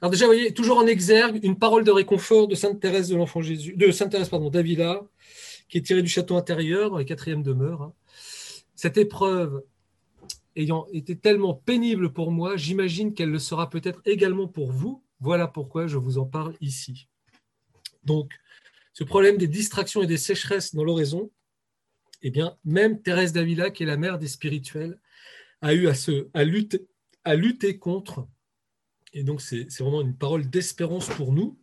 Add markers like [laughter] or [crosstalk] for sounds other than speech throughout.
Alors déjà, vous voyez, toujours en exergue, une parole de réconfort de Sainte Thérèse de l'Enfant Jésus, de Sainte Thérèse pardon, d'Avila, qui est tirée du château intérieur dans les quatrièmes. Hein. Cette épreuve ayant été tellement pénible pour moi, j'imagine qu'elle le sera peut-être également pour vous. Voilà pourquoi je vous en parle ici. Donc, ce problème des distractions et des sécheresses dans l'oraison, eh bien, même Thérèse d'Avila, qui est la mère des spirituels, a eu à, lutter, à lutter contre et donc, c'est vraiment une parole d'espérance pour nous.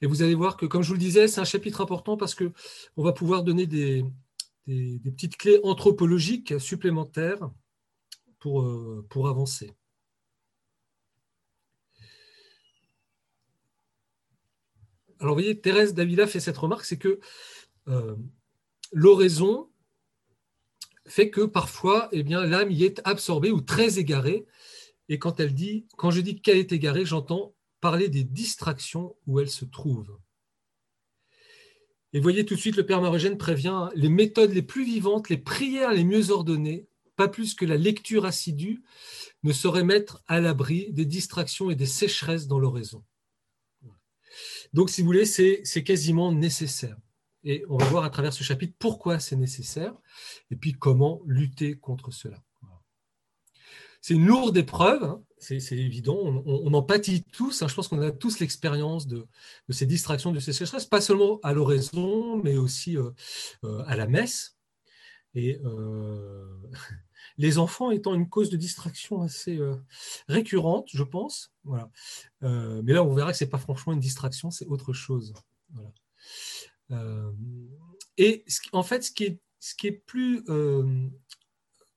Et vous allez voir que, comme je vous le disais, c'est un chapitre important parce qu'on va pouvoir donner des, petites clés anthropologiques supplémentaires pour, euh, pour avancer. Alors, vous voyez, Thérèse d'Avila fait cette remarque, c'est que euh, l'oraison fait que parfois, eh l'âme y est absorbée ou très égarée, et quand elle dit, quand je dis qu'elle est égarée, j'entends parler des distractions où elle se trouve. Et voyez tout de suite, le Père Marogène prévient hein, les méthodes les plus vivantes, les prières les mieux ordonnées, pas plus que la lecture assidue, ne sauraient mettre à l'abri des distractions et des sécheresses dans l'oraison. Donc, si vous voulez, c'est quasiment nécessaire. Et on va voir à travers ce chapitre pourquoi c'est nécessaire et puis comment lutter contre cela. C'est une lourde épreuve, hein. c'est évident, on, en pâtit tous, hein. je pense qu'on a tous l'expérience de, ces distractions, de ces sécheresses, pas seulement à l'oraison, mais aussi euh, euh, à la messe. Et euh, [laughs] les enfants étant une cause de distraction assez récurrente, je pense. Voilà. mais là, on verra que ce n'est pas franchement une distraction, c'est autre chose. et en fait, ce qui est, ce qui est plus...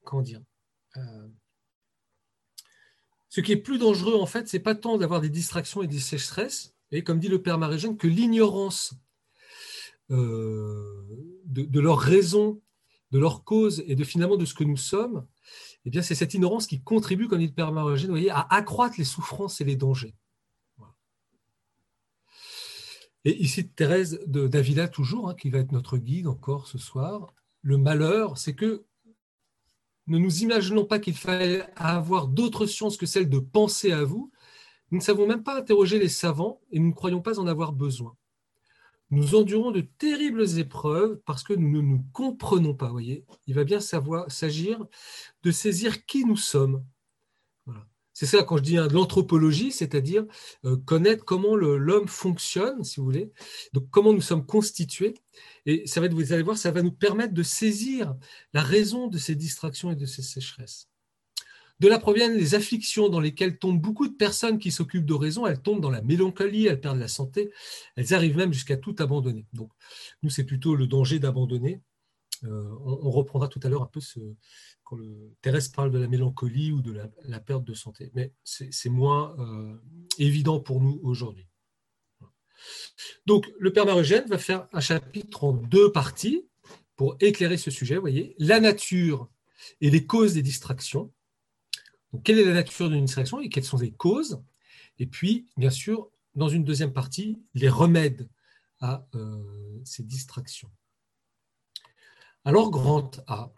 comment dire ce qui est plus dangereux, en fait, c'est pas tant d'avoir des distractions et des sécheresses, et comme dit le père Marie-Jeanne, que l'ignorance euh, de, leur raison, de leur cause et de finalement de ce que nous sommes, eh bien, c'est cette ignorance qui contribue, comme dit le père Marie-Jeanne, voyez, à accroître les souffrances et les dangers. Et ici, Thérèse Davila, toujours, hein, qui va être notre guide encore ce soir, le malheur, c'est que ne nous imaginons pas qu'il fallait avoir d'autres sciences que celle de penser à vous. Nous ne savons même pas interroger les savants et nous ne croyons pas en avoir besoin. Nous endurons de terribles épreuves parce que nous ne nous comprenons pas. Voyez, il va bien s'agir de saisir qui nous sommes. C'est ça quand je dis hein, de l'anthropologie, c'est-à-dire euh, connaître comment l'homme fonctionne, si vous voulez, donc comment nous sommes constitués. Et ça va, vous allez voir, ça va nous permettre de saisir la raison de ces distractions et de ces sécheresses. De là proviennent les afflictions dans lesquelles tombent beaucoup de personnes qui s'occupent d'oraison. Elles tombent dans la mélancolie, elles perdent la santé, elles arrivent même jusqu'à tout abandonner. Donc, nous, c'est plutôt le danger d'abandonner. Euh, on, reprendra tout à l'heure un peu ce, quand Thérèse parle de la mélancolie ou de la, perte de santé. Mais c'est moins euh, évident pour nous aujourd'hui. Donc, le Père Marugène va faire un chapitre en deux parties pour éclairer ce sujet. Vous voyez, la nature et les causes des distractions. Quelle est la nature d'une distraction et quelles sont les causes? Et puis, bien sûr, dans une deuxième partie, les remèdes à euh, ces distractions. Alors, grand A,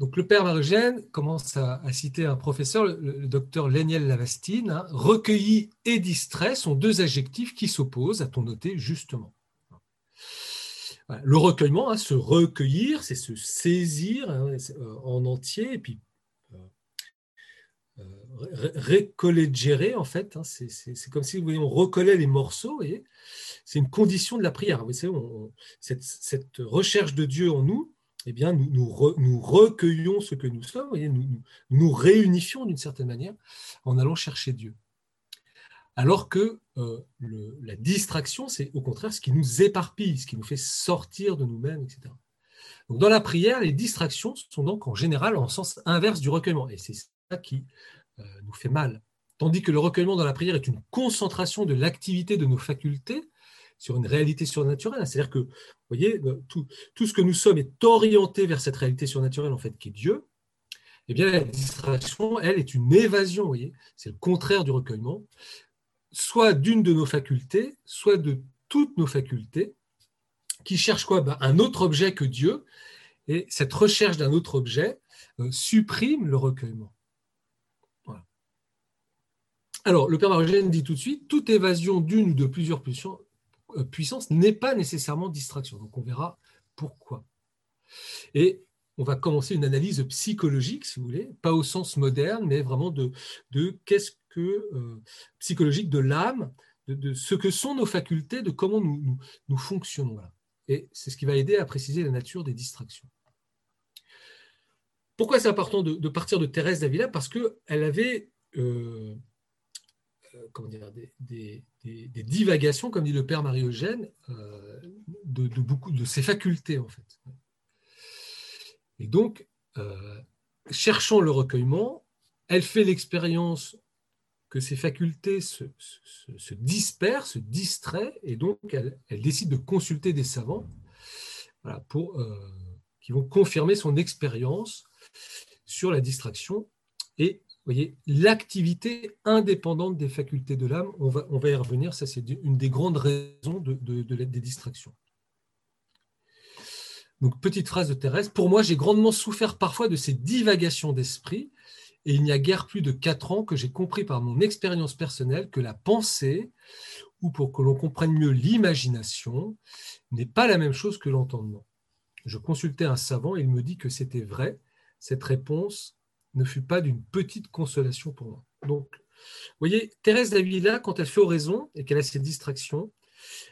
donc le père Marugène commence à, citer un professeur, le, docteur Léniel Lavastine. Hein. recueilli et distrait sont deux adjectifs qui s'opposent, a-t-on noté justement. Le recueillement, hein, se recueillir, c'est se saisir hein, euh, en entier, et puis euh, euh en fait. c'est comme si vous voyez, on recollait les morceaux, c'est une condition de la prière. Vous savez, cette recherche de Dieu en nous, eh bien, nous, recueillons ce que nous sommes, nous, réunifions d'une certaine manière en allant chercher Dieu. Alors que euh, la distraction, c'est au contraire ce qui nous éparpille, ce qui nous fait sortir de nous-mêmes, etc. Dans la prière, les distractions sont donc en général en sens inverse du recueillement. Et c'est ça qui euh, nous fait mal. Tandis que le recueillement dans la prière est une concentration de l'activité de nos facultés sur une réalité surnaturelle. C'est-à-dire que, vous voyez, tout, ce que nous sommes est orienté vers cette réalité surnaturelle, en fait, qui est Dieu. Eh bien, la distraction, elle, est une évasion, vous voyez. C'est le contraire du recueillement, soit d'une de nos facultés, soit de toutes nos facultés, qui cherchent quoi? Ben, Un autre objet que Dieu. Et cette recherche d'un autre objet euh, supprime le recueillement. Alors, le père Marogène dit tout de suite, toute évasion d'une ou de plusieurs euh, puissances n'est pas nécessairement distraction. Donc, on verra pourquoi. Et on va commencer une analyse psychologique, si vous voulez, pas au sens moderne, mais vraiment de, de qu'est-ce que euh, psychologique de l'âme, de, ce que sont nos facultés, de comment nous, fonctionnons. Et c'est ce qui va aider à préciser la nature des distractions. Pourquoi c'est important de, partir de Thérèse d'Avila? Parce qu'elle avait euh, euh, comment dire, des, divagations, comme dit le père Marie-Eugène, euh, de, beaucoup de ses facultés, en fait. Et donc, cherchant le recueillement, elle fait l'expérience que ses facultés se, dispersent, se distraient, et donc elle, décide de consulter des savants pour, qui vont confirmer son expérience sur la distraction et voyez, l'activité indépendante des facultés de l'âme, on va, on y revenir, ça c'est une des grandes raisons de, des distractions. Donc, petite phrase de Thérèse, pour moi j'ai grandement souffert parfois de ces divagations d'esprit, et il n'y a guère plus de quatre ans que j'ai compris par mon expérience personnelle que la pensée, ou pour que l'on comprenne mieux l'imagination, n'est pas la même chose que l'entendement. Je consultais un savant et il me dit que c'était vrai, cette réponse ne fut pas d'une petite consolation pour moi. Donc, vous voyez, Thérèse d'Avila, quand elle fait oraison et qu'elle a ses distractions,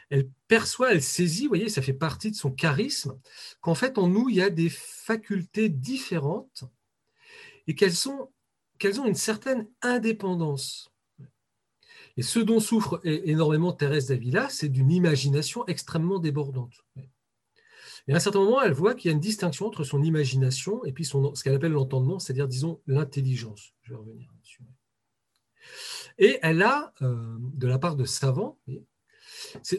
elle perçoit, elle saisit, vous voyez, ça fait partie de son charisme, qu'en fait, en nous, il y a des facultés différentes et qu'elles, qu'elles ont une certaine indépendance. Et ce dont souffre énormément Thérèse d'Avila, c'est d'une imagination extrêmement débordante. Et à un certain moment, elle voit qu'il y a une distinction entre son imagination et puis son, ce qu'elle appelle l'entendement, c'est-à-dire, disons, l'intelligence. Je vais revenir dessus Et elle a, euh, de la part de savants,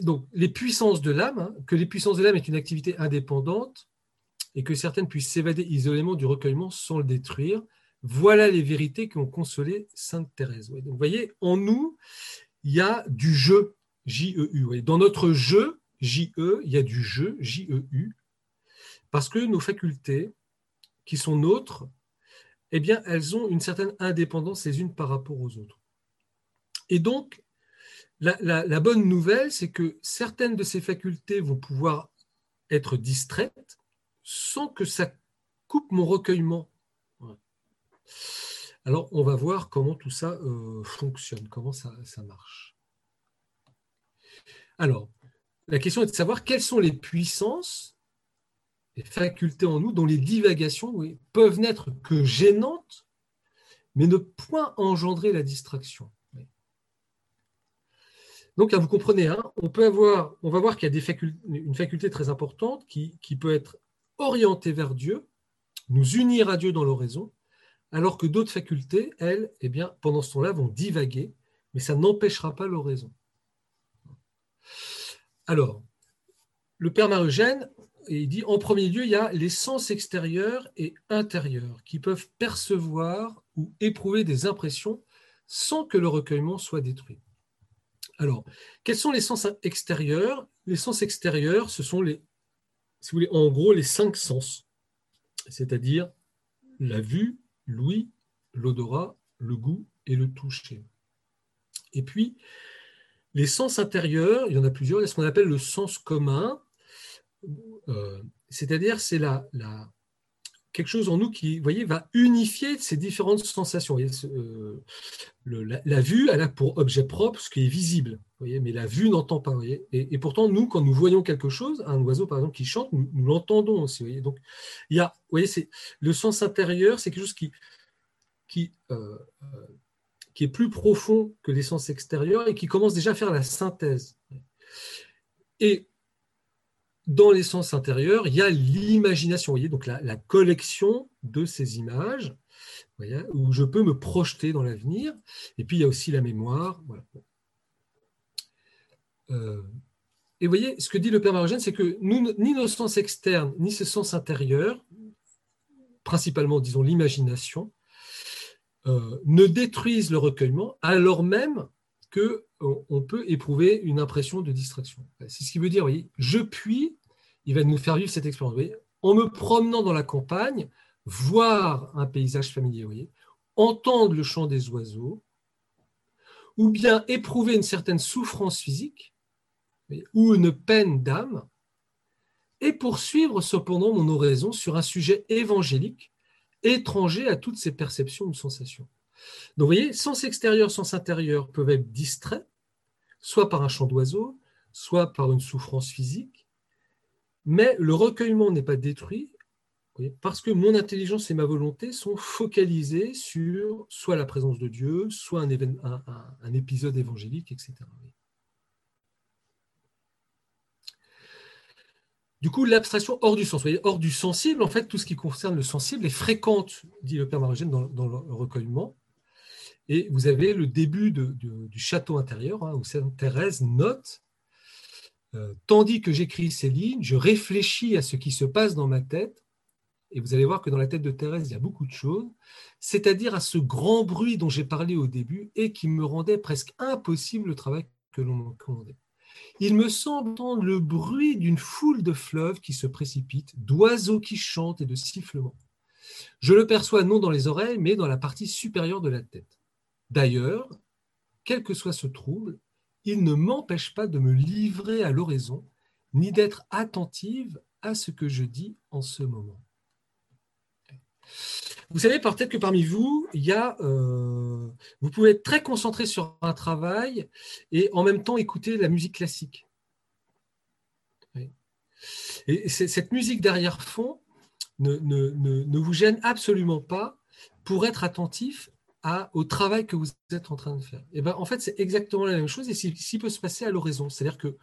donc les puissances de l'âme, hein, que les puissances de l'âme est une activité indépendante et que certaines puissent s'évader isolément du recueillement sans le détruire. Voilà les vérités qui ont consolé Sainte Thérèse. Donc, vous voyez, en nous, il y a du jeu, J-E-U. Dans notre jeu, J-E, il y a du jeu, J-E-U, parce que nos facultés, qui sont nôtres, eh bien, elles ont une certaine indépendance les unes par rapport aux autres. Et donc, la, bonne nouvelle, c'est que certaines de ces facultés vont pouvoir être distraites sans que ça coupe mon recueillement. Alors, on va voir comment tout ça euh, fonctionne, comment ça, ça marche. Alors, la question est de savoir quelles sont les puissances les facultés en nous dont les divagations peuvent n'être que gênantes, mais ne point engendrer la distraction. Donc vous comprenez, hein, on, peut avoir, on va voir qu'il y a une faculté très importante qui, peut être orientée vers Dieu, nous unir à Dieu dans l'oraison, alors que d'autres facultés, elles, eh bien, pendant ce temps-là, vont divaguer, mais ça n'empêchera pas l'oraison. Alors, le Père Marugène, et il dit en premier lieu, il y a les sens extérieurs et intérieurs qui peuvent percevoir ou éprouver des impressions sans que le recueillement soit détruit. Alors, quels sont les sens extérieurs? Les sens extérieurs, ce sont les, si vous voulez, en gros les cinq sens, c'est-à-dire la vue, l'ouïe, l'odorat, le goût et le toucher. Et puis, les sens intérieurs, il y en a plusieurs, il y a ce qu'on appelle le sens commun, euh, c'est-à-dire c'est la, quelque chose en nous qui, voyez, va unifier ces différentes sensations. Euh, la, vue, elle a pour objet propre ce qui est visible, voyez, mais la vue n'entend pas. Voyez, et, pourtant, nous, quand nous voyons quelque chose, un oiseau par exemple qui chante, nous, l'entendons aussi. Donc, y a, voyez, c'est le sens intérieur, c'est quelque chose qui, qui, euh, qui est plus profond que les sens extérieurs et qui commence déjà à faire la synthèse. Et dans les sens intérieurs, il y a l'imagination, voyez, donc la, collection de ces images, où je peux me projeter dans l'avenir. Et puis il y a aussi la mémoire. Euh, et vous voyez, ce que dit le Père Marogène, c'est que nous, ni nos sens externes, ni ces sens intérieurs, principalement, disons, l'imagination, euh, ne détruisent le recueillement, alors même que on peut éprouver une impression de distraction. C'est ce qui veut dire, voyez, je puis, il va nous faire vivre cette expérience. En me promenant dans la campagne, voir un paysage familier, entendre le chant des oiseaux, ou bien éprouver une certaine souffrance physique, ou une peine d'âme, et poursuivre cependant mon oraison sur un sujet évangélique, étranger à toutes ces perceptions ou sensations. Donc vous voyez, sens extérieur, sens intérieur peuvent être distraits, soit par un chant d'oiseau, soit par une souffrance physique, mais le recueillement n'est pas détruit parce que mon intelligence et ma volonté sont focalisées sur soit la présence de Dieu, soit un, épisode évangélique, etc. Du coup, l'abstraction hors du sens, hors du sensible, en fait, tout ce qui concerne le sensible est fréquente, dit le Père Marogène dans, le recueillement. Et vous avez le début du château intérieur, hein, où Sainte Thérèse note euh, Tandis que j'écris ces lignes, je réfléchis à ce qui se passe dans ma tête, et vous allez voir que dans la tête de Thérèse, il y a beaucoup de choses, c'est-à-dire à ce grand bruit dont j'ai parlé au début et qui me rendait presque impossible le travail que l'on me commandait. Il me semble entendre le bruit d'une foule de fleuves qui se précipitent, d'oiseaux qui chantent et de sifflements. Je le perçois non dans les oreilles, mais dans la partie supérieure de la tête. D'ailleurs, quel que soit ce trouble, il ne m'empêche pas de me livrer à l'oraison, ni d'être attentive à ce que je dis en ce moment. Vous savez peut-être que parmi vous, il y a, euh, vous pouvez être très concentré sur un travail et en même temps écouter la musique classique. Et cette musique d'arrière-fond ne, ne, vous gêne absolument pas pour être attentif au travail que vous êtes en train de faire. Et eh ben, en fait, c'est exactement la même chose et s'il peut se passer à l'horizon. C'est-à-dire que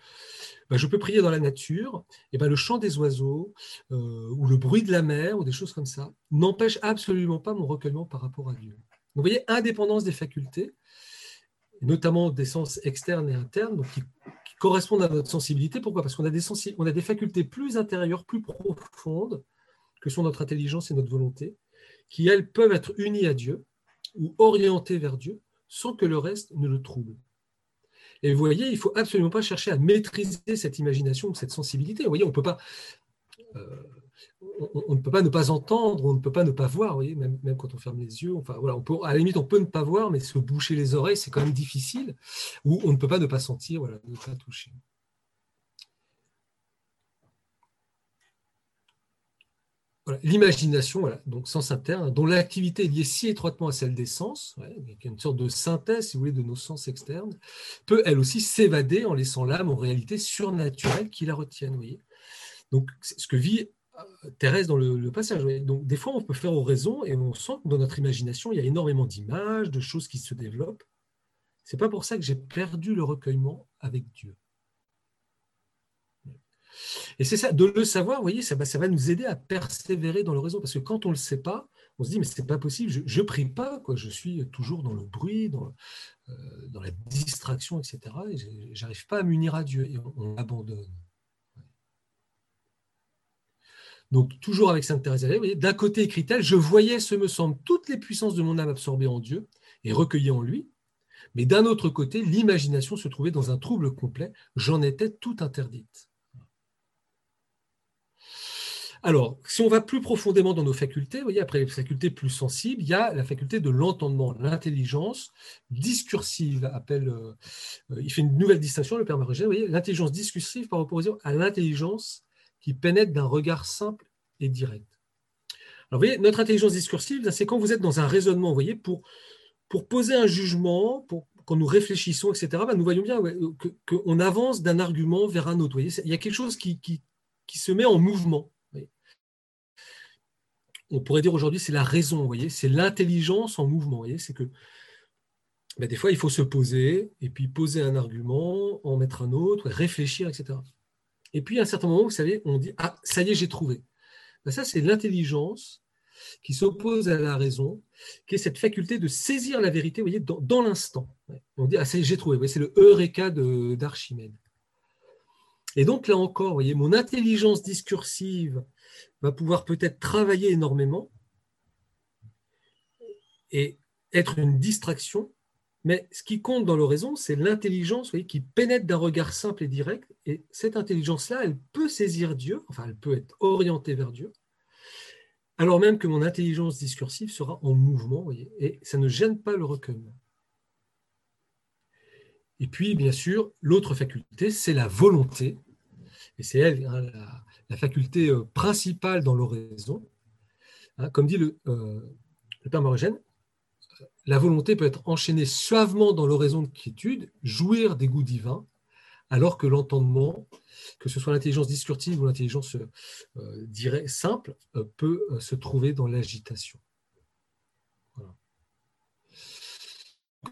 ben, je peux prier dans la nature, et ben, le chant des oiseaux euh, ou le bruit de la mer ou des choses comme ça n'empêche absolument pas mon recueillement par rapport à Dieu. vous voyez, indépendance des facultés, notamment des sens externes et internes, donc qui, correspondent à notre sensibilité. Pourquoi? Parce qu'on a, on a des facultés plus intérieures, plus profondes, que sont notre intelligence et notre volonté, qui, elles, peuvent être unies à Dieu ou orienté vers Dieu sans que le reste ne le trouble. Et vous voyez, il ne faut absolument pas chercher à maîtriser cette imagination, cette sensibilité. Vous voyez, euh, on, ne peut pas ne pas entendre, on ne peut pas ne pas voir. Même, quand on ferme les yeux. À la limite, on peut ne pas voir, mais se boucher les oreilles, c'est quand même difficile. Ou on ne peut pas ne pas sentir, voilà, ne pas toucher. L'imagination, donc sens interne, dont l'activité est liée si étroitement à celle des sens, une sorte de synthèse, si vous voulez, de nos sens externes, peut elle aussi s'évader en laissant l'âme aux réalités surnaturelles qui la retiennent. Voyez donc, c'est ce que vit euh, Thérèse dans le, passage. Donc, des fois, on peut faire raisons et on sent que dans notre imagination, il y a énormément d'images, de choses qui se développent. C'est pas pour ça que j'ai perdu le recueillement avec Dieu. Et c'est ça, de le savoir, vous voyez, ça va, nous aider à persévérer dans l'oraison. Parce que quand on ne le sait pas, on se dit, mais c'est pas possible, je ne prie pas, quoi. je suis toujours dans le bruit, dans, euh, la distraction, etc. Et j'arrive pas à m'unir à Dieu et on, abandonne. Donc, toujours avec Sainte Thérèse d'un côté, écrit-elle, je voyais, ce me semble, toutes les puissances de mon âme absorbées en Dieu et recueillies en lui, mais d'un autre côté, l'imagination se trouvait dans un trouble complet, j'en étais tout interdite. Alors, si on va plus profondément dans nos facultés, après les facultés plus sensibles, il y a la faculté de l'entendement, l'intelligence discursive, appelle, euh, euh, il fait une nouvelle distinction, le Père voyez, l'intelligence discursive par opposition à l'intelligence qui pénètre d'un regard simple et direct. Alors, vous voyez, notre intelligence discursive, c'est quand vous êtes dans un raisonnement, vous voyez, pour, poser un jugement, quand nous réfléchissons, etc., ben, nous voyons bien qu'on avance d'un argument vers un autre. Voyez, il y a quelque chose qui se met en mouvement on pourrait dire aujourd'hui, c'est la raison, vous voyez, c'est l'intelligence en mouvement. C'est que ben, des fois, il faut se poser, et puis poser un argument, en mettre un autre, réfléchir, etc. Et puis, à un certain moment, vous savez, on dit Ah, ça y est, j'ai trouvé. Ben, ça, c'est l'intelligence qui s'oppose à la raison, qui est cette faculté de saisir la vérité, vous voyez, dans, l'instant. On dit Ah, ça y est, j'ai trouvé. c'est le Eureka d'Archimède. Et donc, là encore, vous voyez, mon intelligence discursive va pouvoir peut-être travailler énormément et être une distraction, mais ce qui compte dans l'oraison, c'est l'intelligence qui pénètre d'un regard simple et direct, et cette intelligence-là, elle peut saisir Dieu, enfin elle peut être orientée vers Dieu, alors même que mon intelligence discursive sera en mouvement, et ça ne gêne pas le recueillement. Et puis, bien sûr, l'autre faculté, c'est la volonté. Et c'est elle, hein, faculté euh, principale dans l'oraison. Hein, comme dit le, euh, le Père Morigène, la volonté peut être enchaînée suavement dans l'oraison de quiétude, jouir des goûts divins, alors que l'entendement, que ce soit l'intelligence discursive ou l'intelligence euh, simple, euh, peut euh, se trouver dans l'agitation.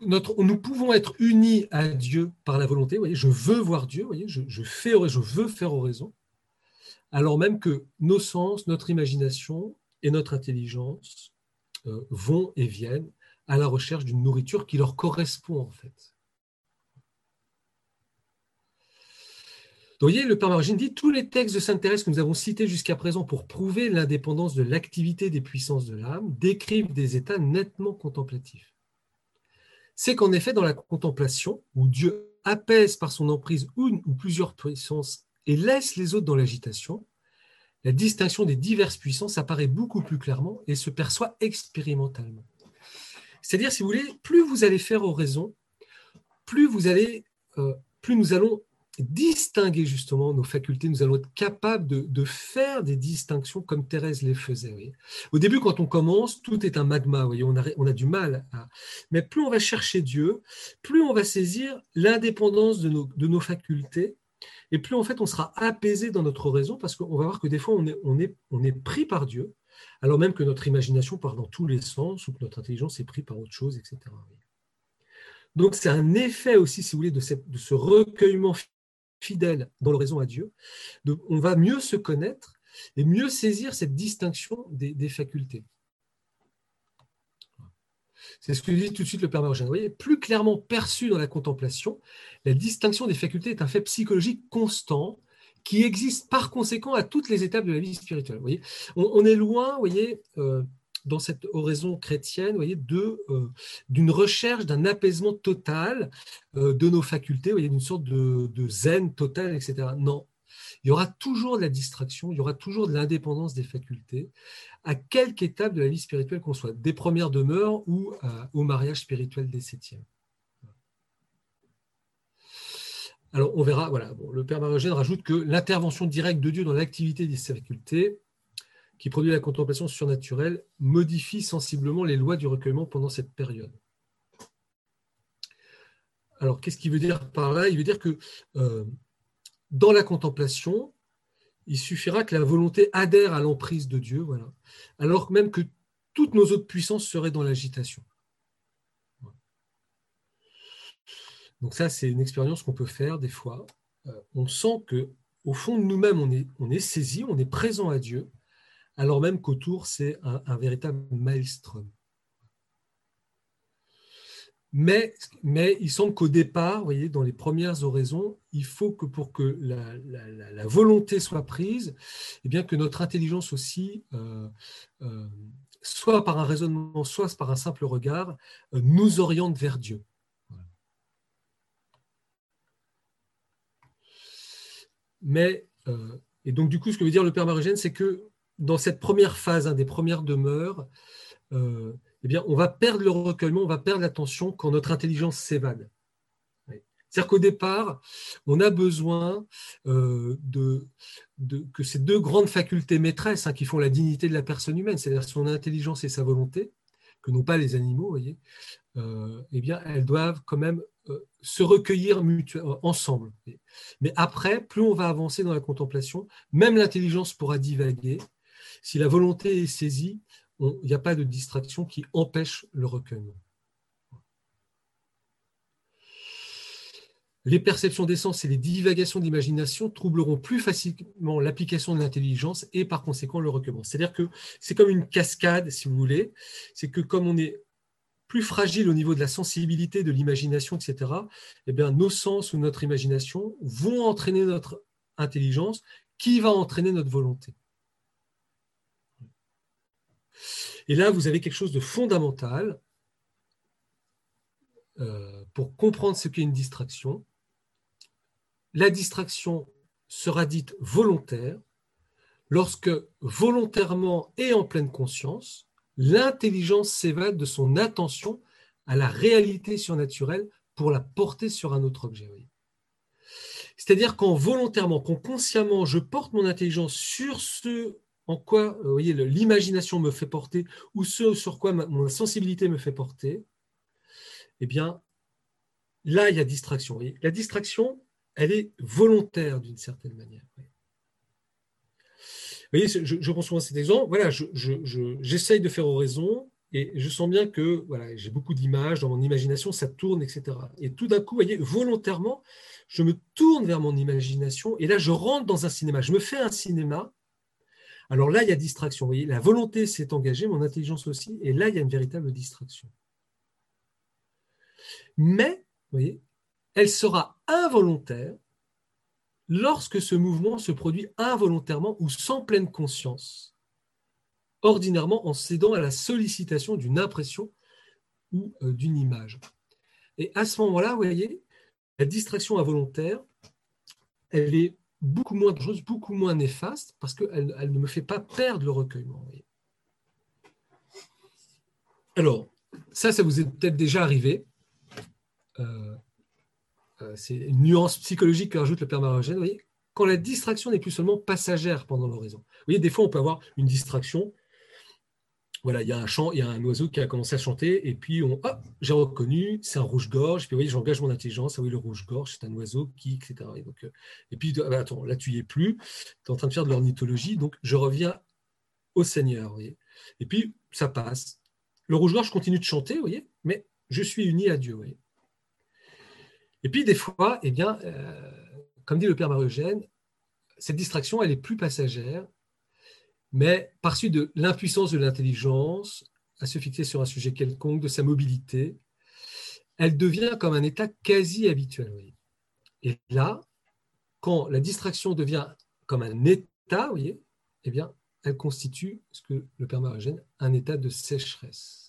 Notre, nous pouvons être unis à Dieu par la volonté. Voyez, je veux voir Dieu, voyez, je, je veux faire oraison, alors même que nos sens, notre imagination et notre intelligence vont et viennent à la recherche d'une nourriture qui leur correspond en fait. Donc, vous voyez, le Père Margine dit tous les textes de Sainte Thérèse que nous avons cités jusqu'à présent pour prouver l'indépendance de l'activité des puissances de l'âme décrivent des états nettement contemplatifs. C'est qu'en effet, dans la contemplation, où Dieu apaise par son emprise une ou plusieurs puissances et laisse les autres dans l'agitation, la distinction des diverses puissances apparaît beaucoup plus clairement et se perçoit expérimentalement. C'est-à-dire, si vous voulez, plus vous allez faire oraison, plus vous allez, euh, plus nous allons distinguer justement nos facultés, nous allons être capables de, faire des distinctions comme Thérèse les faisait. Au début, quand on commence, tout est un magma, voyez, on, a, du mal. À... Mais plus on va chercher Dieu, plus on va saisir l'indépendance de nos facultés, et plus en fait on sera apaisé dans notre raison, parce qu'on va voir que des fois on est, pris par Dieu, alors même que notre imagination part dans tous les sens ou que notre intelligence est prise par autre chose, etc. Donc c'est un effet aussi, si vous voulez, de, ce recueillement fidèle dans l'oraison à Dieu. on va mieux se connaître et mieux saisir cette distinction des, facultés. C'est ce que dit tout de suite le Père Marogène. Vous plus clairement perçu dans la contemplation, la distinction des facultés est un fait psychologique constant qui existe par conséquent à toutes les étapes de la vie spirituelle. On, est loin, vous voyez, euh, dans cette oraison chrétienne, voyez, de, euh, d'une recherche d'un apaisement total euh, de nos facultés, d'une sorte de, zen total, etc. Non, il y aura toujours de la distraction, il y aura toujours de l'indépendance des facultés, à quelque étape de la vie spirituelle qu'on soit, des premières demeures ou au mariage spirituel des septièmes. Alors, on verra, voilà, le Père Marogène rajoute que l'intervention directe de Dieu dans l'activité des facultés, qui produit la contemplation surnaturelle, modifie sensiblement les lois du recueillement pendant cette période. Alors, qu'est-ce qu'il veut dire par là? Il veut dire que euh, dans la contemplation, il suffira que la volonté adhère à l'emprise de Dieu, alors même que toutes nos autres puissances seraient dans l'agitation. Donc ça, c'est une expérience qu'on peut faire des fois. Euh, on sent que au fond de nous-mêmes, on est, on est saisi, on est présent à Dieu, alors même qu'autour, c'est un, véritable maelstrom. Mais, mais, il semble qu'au départ, vous voyez, dans les premières oraisons, il faut que pour que la, volonté soit prise, eh bien que notre intelligence aussi, euh, euh, soit par un raisonnement, soit par un simple regard, nous oriente vers Dieu. Mais, euh, et donc du coup, ce que veut dire le Père Marogène, c'est que dans cette première phase, des premières demeures, euh, eh on va perdre le recueillement, on va perdre l'attention quand notre intelligence s'évade. C'est-à-dire qu'au départ, on a besoin euh, de, que ces deux grandes facultés maîtresses hein, qui font la dignité de la personne humaine, c'est-à-dire son intelligence et sa volonté, que n'ont pas les animaux, voyez, eh bien, elles doivent quand même euh, se recueillir euh, ensemble. Mais après, plus on va avancer dans la contemplation, même l'intelligence pourra divaguer. Si la volonté est saisie, il n'y a pas de distraction qui empêche le recueillement. Les perceptions d'essence et les divagations d'imagination troubleront plus facilement l'application de l'intelligence et par conséquent le recueillement. C'est-à-dire que c'est comme une cascade, si vous voulez. C'est que comme on est plus fragile au niveau de la sensibilité, de l'imagination, etc., eh bien, nos sens ou notre imagination vont entraîner notre intelligence, qui va entraîner notre volonté. Et là, vous avez quelque chose de fondamental euh, pour comprendre ce qu'est une distraction. La distraction sera dite volontaire lorsque volontairement et en pleine conscience, l'intelligence s'évade de son attention à la réalité surnaturelle pour la porter sur un autre objet. C'est-à-dire quand volontairement, quand consciemment, je porte mon intelligence sur ce en quoi vous voyez, l'imagination me fait porter ou ce sur quoi ma, sensibilité me fait porter, eh bien, là, il y a distraction. la distraction, elle est volontaire d'une certaine manière. Voyez, je, je prends souvent cet exemple. Voilà, j'essaye de faire oraison et je sens bien que voilà, j'ai beaucoup d'images dans mon imagination, ça tourne, etc. Et tout d'un coup, voyez, volontairement, je me tourne vers mon imagination et là, je rentre dans un cinéma. Je me fais un cinéma. Alors là, il y a distraction. Vous la volonté s'est engagée, mon intelligence aussi, et là, il y a une véritable distraction. Mais, vous voyez, elle sera involontaire lorsque ce mouvement se produit involontairement ou sans pleine conscience, ordinairement en cédant à la sollicitation d'une impression ou euh, d'une image. Et à ce moment-là, vous voyez, la distraction involontaire, elle est beaucoup moins dangereuse, beaucoup moins néfaste, parce qu'elle elle ne me fait pas perdre le recueillement. Alors, ça, ça vous est peut-être déjà arrivé. Euh, euh, c'est une nuance psychologique que rajoute le père Marogène. quand la distraction n'est plus seulement passagère pendant. Vous voyez, des fois, on peut avoir une distraction. Il y a un chant, il y a un oiseau qui a commencé à chanter, et puis on, j'ai reconnu, c'est un rouge-gorge. Puis, voyez, j'engage mon intelligence. Ah oui, le rouge-gorge, c'est un oiseau qui, etc. Euh, et puis, ah, bah, attends, là, tu y es plus. Tu es en train de faire de l'ornithologie, donc je reviens au Seigneur. Et puis, ça passe. Le rouge-gorge continue de chanter, voyez, mais je suis uni à Dieu. Et puis, des fois, eh bien, euh, comme dit le père Marie-Eugène, cette distraction, elle est plus passagère, mais par suite de l'impuissance de l'intelligence à se fixer sur un sujet quelconque, de sa mobilité, elle devient comme un état quasi habituel. Et là, quand la distraction devient comme un état, voyez, eh bien, elle constitue ce que le père Marie-Eugène, un état de sécheresse.